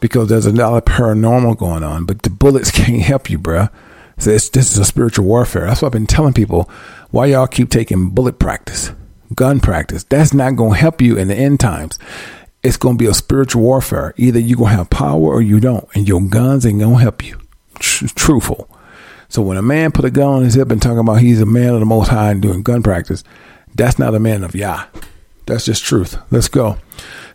because there's a lot of paranormal going on. But the bullets can't help you, bruh. So this is a spiritual warfare. That's what I've been telling people. Why y'all keep taking bullet practice, gun practice? That's not going to help you in the end times it's going to be a spiritual warfare. Either you're going to have power or you don't, and your guns ain't going to help you. Tr- truthful. So when a man put a gun on his hip and talking about he's a man of the Most High and doing gun practice, that's not a man of Yah. That's just truth. Let's go.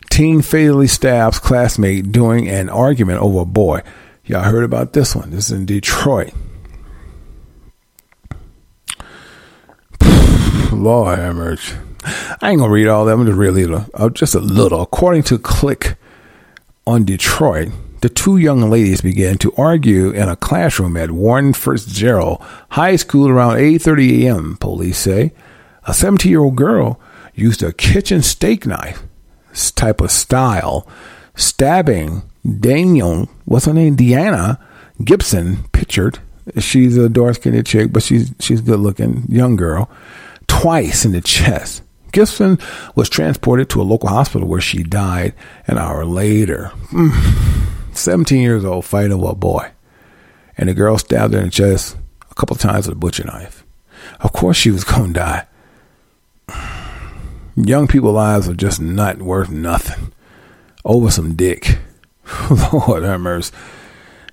Teen fatally stabs classmate during an argument over a boy. Y'all heard about this one. This is in Detroit. Lord have. I ain't gonna read all that. I'm just read a little, uh, just a little. According to Click on Detroit, the two young ladies began to argue in a classroom at Warren Fitzgerald High School around 8:30 a.m. Police say a 17-year-old girl used a kitchen steak knife type of style, stabbing Daniel. What's her name? Deanna Gibson. Pictured. She's a dark-skinned chick, but she's she's good looking, young girl. Twice in the chest. Gibson was transported to a local hospital where she died an hour later. 17 years old, fighting over a boy. And the girl stabbed her in the chest a couple times with a butcher knife. Of course, she was going to die. Young people's lives are just not worth nothing over some dick. Lord have mercy.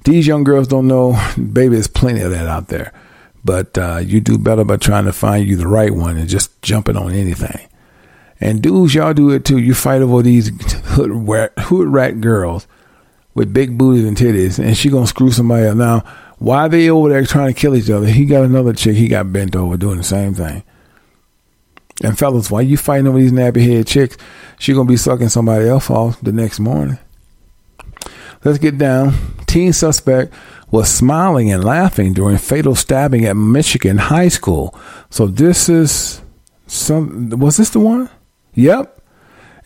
These young girls don't know, baby, there's plenty of that out there. But uh, you do better by trying to find you the right one and just jumping on anything. And dudes, y'all do it too. You fight over these hood rat, hood rat girls with big booties and titties, and she gonna screw somebody else. Now, why they over there trying to kill each other? He got another chick. He got bent over doing the same thing. And fellas, why you fighting over these nappy head chicks? She gonna be sucking somebody else off the next morning. Let's get down. Teen suspect was smiling and laughing during fatal stabbing at Michigan High School. So this is some. Was this the one? Yep.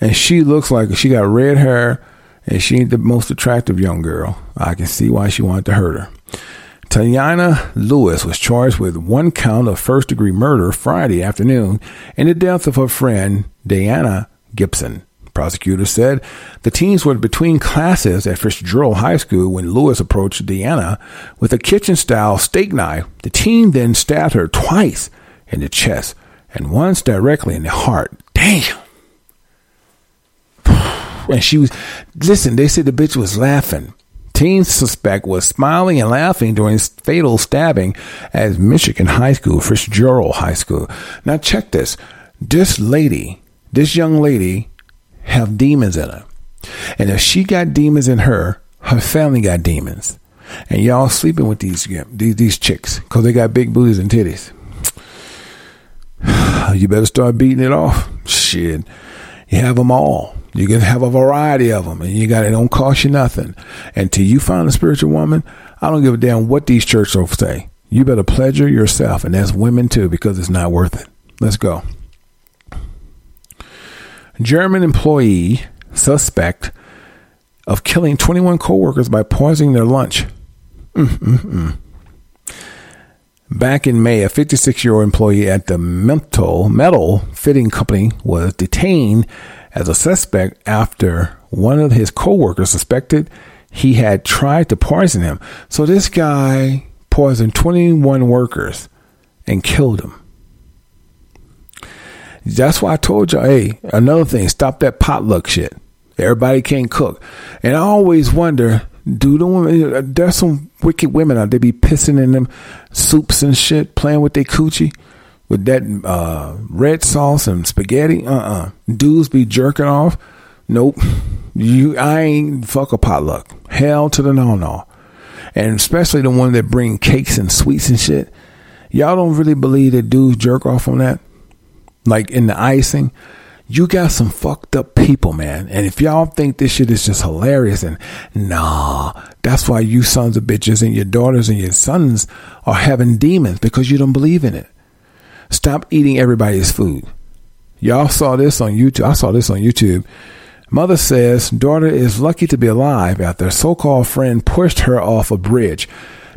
And she looks like she got red hair, and she ain't the most attractive young girl. I can see why she wanted to hurt her. Tayana Lewis was charged with one count of first degree murder Friday afternoon in the death of her friend Diana Gibson. Prosecutors said the teens were between classes at Fitzgerald High School when Lewis approached Diana with a kitchen style steak knife. The teen then stabbed her twice in the chest and once directly in the heart. Damn. And she was, listen, they said the bitch was laughing. Teen suspect was smiling and laughing during fatal stabbing at Michigan High School, Fitzgerald High School. Now check this. This lady, this young lady, have demons in her. And if she got demons in her, her family got demons. And y'all sleeping with these these, these chicks because they got big booties and titties. You better start beating it off. Shit. You have them all. You can have a variety of them, and you got it. Don't cost you nothing. Until you find a spiritual woman, I don't give a damn what these church folks say. You better pleasure yourself, and that's women too, because it's not worth it. Let's go. German employee suspect of killing 21 coworkers by poisoning their lunch. Mm-mm-mm. Back in May, a 56 year old employee at the metal, metal fitting company was detained as a suspect after one of his coworkers suspected he had tried to poison him. So this guy poisoned 21 workers and killed them. That's why I told you, hey, another thing, stop that potluck shit. Everybody can't cook. And I always wonder, do the women, there's some wicked women out there be pissing in them soups and shit, playing with their coochie with that uh, red sauce and spaghetti. Uh uh Dudes be jerking off. Nope. You, I ain't fuck a potluck. Hell to the no no. And especially the one that bring cakes and sweets and shit. Y'all don't really believe that dudes jerk off on that? Like in the icing? You got some fucked up people, man. And if y'all think this shit is just hilarious and nah, that's why you sons of bitches and your daughters and your sons are having demons because you don't believe in it. Stop eating everybody's food. Y'all saw this on YouTube. I saw this on YouTube. Mother says daughter is lucky to be alive after a so-called friend pushed her off a bridge.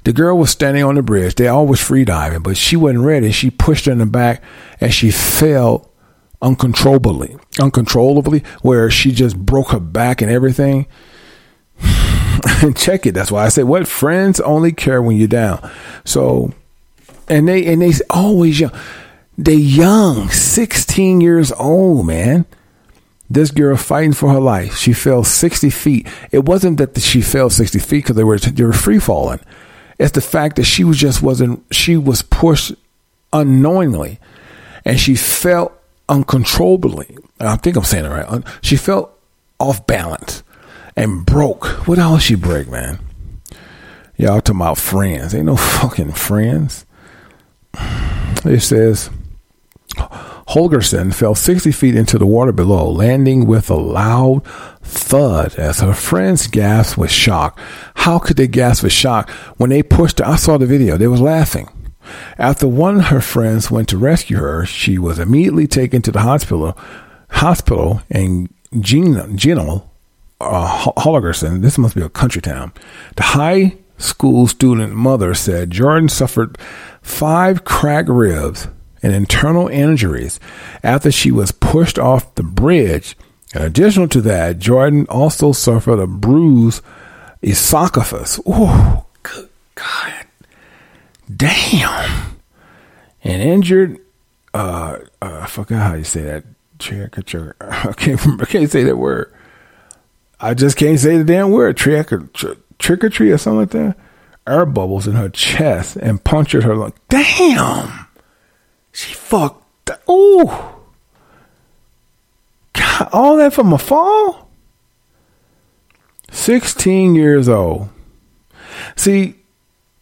The girl was standing on the bridge. They all was free diving, but she wasn't ready. She pushed her in the back and she fell uncontrollably, uncontrollably, where she just broke her back and everything. and check it. That's why I said, what friends only care when you're down. So, and they, and they always young. They young, 16 years old, man. This girl fighting for her life. She fell 60 feet. It wasn't that she fell 60 feet because they were, they were free falling. It's the fact that she was just wasn't, she was pushed unknowingly and she felt uncontrollably. I think I'm saying it right. She felt off balance and broke. What else she break, man? Y'all talking about friends. Ain't no fucking friends. It says Holgerson fell 60 feet into the water below, landing with a loud thud as her friends gasped with shock. How could they gasp with shock when they pushed her? I saw the video. They was laughing. After one of her friends went to rescue her, she was immediately taken to the hospital. Hospital and Gino, Gino uh, Holgerson, this must be a country town. The high school student mother said Jordan suffered five cracked ribs and internal injuries after she was pushed off the bridge. In addition to that, Jordan also suffered a bruised esophagus. Oh, good God. Damn. And injured, uh, uh, I forgot how you say that. Caricature. I can't, I can't say that word. I just can't say the damn word. Trick or, trick or treat or something like that. Air bubbles in her chest and punctured her lung. Damn. She fucked. Ooh. all that from a fall? 16 years old. See,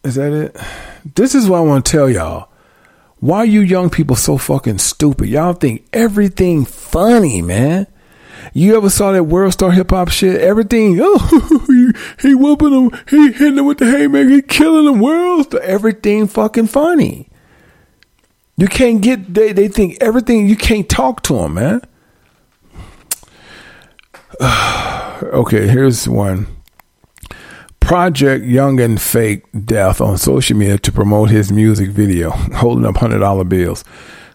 is that it? This is what I want to tell y'all. Why you young people so fucking stupid? Y'all think everything funny, man. You ever saw that World Star Hip Hop shit? Everything, oh, he, he whooping him, he hitting him with the haymaker, he killing them. World Star. Everything fucking funny. You can't get, they, they think everything, you can't talk to them, man. okay, here's one. Project Youngin fake death on social media to promote his music video, holding up hundred dollar bills.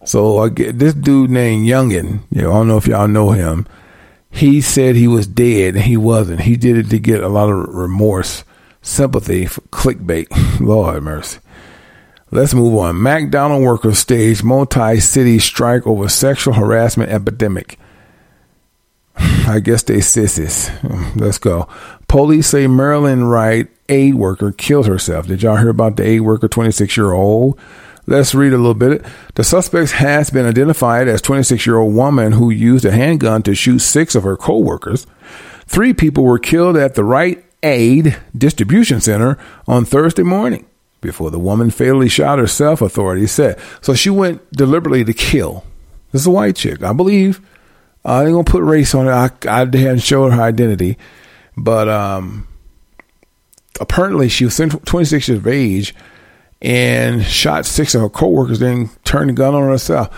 So this dude named Youngin. You know, I don't know if y'all know him. He said he was dead, and he wasn't. He did it to get a lot of remorse, sympathy for clickbait. Lord mercy. Let's move on. McDonald workers stage multi-city strike over sexual harassment epidemic. I guess they sissies. Let's go. Police say Maryland Rite Aid worker, killed herself. Did y'all hear about the aid worker, 26 year old? Let's read a little bit. The suspect has been identified as 26 year old woman who used a handgun to shoot six of her co-workers. Three people were killed at the Rite Aid Distribution Center on Thursday morning before the woman fatally shot herself, authorities said. So she went deliberately to kill. This is a white chick, I believe. Uh, I ain't gonna put race on it. I, I hadn't showed her identity, but um, apparently she was 26 years of age and shot six of her coworkers, then turned the gun on herself.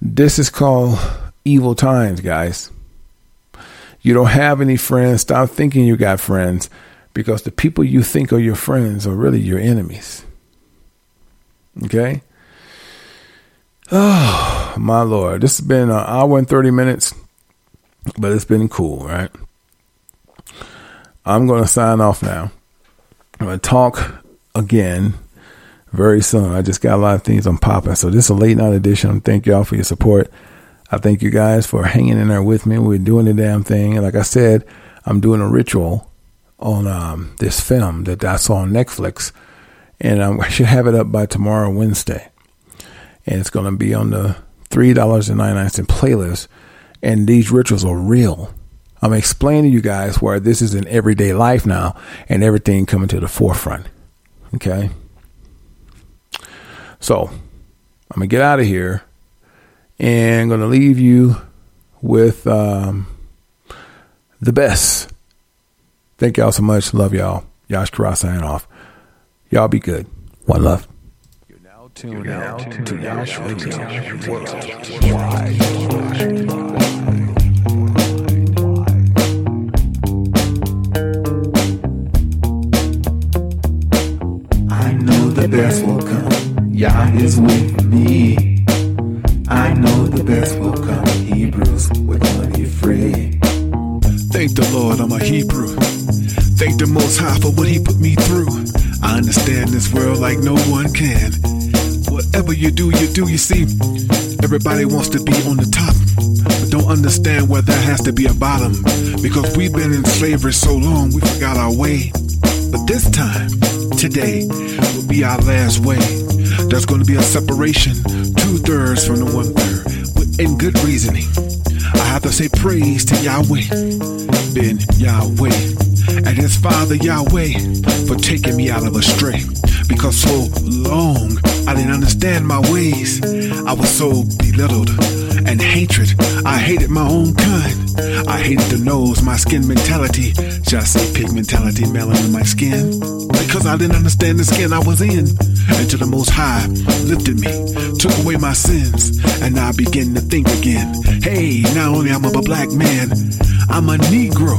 This is called evil times, guys. You don't have any friends. Stop thinking you got friends because the people you think are your friends are really your enemies. Okay? Oh, my Lord. This has been an hour and 30 minutes, but it's been cool, right? I'm going to sign off now. I'm going to talk again very soon. I just got a lot of things I'm popping. So this is a late night edition. Thank y'all for your support. I thank you guys for hanging in there with me. We're doing the damn thing. And like I said, I'm doing a ritual on um, this film that I saw on Netflix. And um, I should have it up by tomorrow, Wednesday. And it's going to be on the $3.99 playlist. And these rituals are real. I'm explaining to you guys where this is in everyday life now and everything coming to the forefront. Okay. So I'm going to get out of here and I'm going to leave you with um, the best. Thank y'all so much. Love y'all. Yash Kara signing off. Y'all be good. One love. You're now tuned out to Yash I know the best will come. Yah is with me. I know the best will come. Hebrews with money free. Thank the Lord, I'm a Hebrew. Thank the Most High for what He put me through. I understand this world like no one can. Whatever you do, you do. You see, everybody wants to be on the top, but don't understand where there has to be a bottom. Because we've been in slavery so long, we forgot our way. But this time, today, will be our last way. There's going to be a separation, two thirds from the one third, but in good reasoning. I have to say praise to Yahweh, Ben Yahweh and his father Yahweh for taking me out of a stray. Because so long I didn't understand my ways. I was so belittled and hatred. I hated my own kind. I hated the nose, my skin mentality. Just say pig mentality, my skin. Because I didn't understand the skin I was in. Until the Most High lifted me, took away my sins, and I begin to think again. Hey, not only I'm I a black man, I'm a Negro.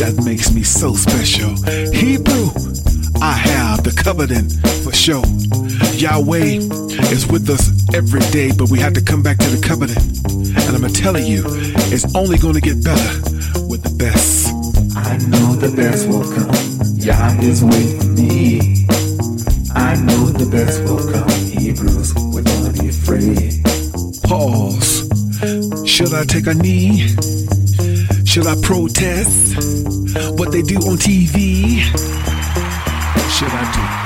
That makes me so special. Hebrew, I have the covenant for sure. Yahweh is with us every day, but we have to come back to the covenant. And I'm going to tell you, it's only going to get better with the best. I know the best will come. Yah is with me. I know the best will come. Hebrews, we're gonna be free. Pause. Should I take a knee? Should I protest what they do on TV? Should I do?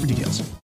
for details.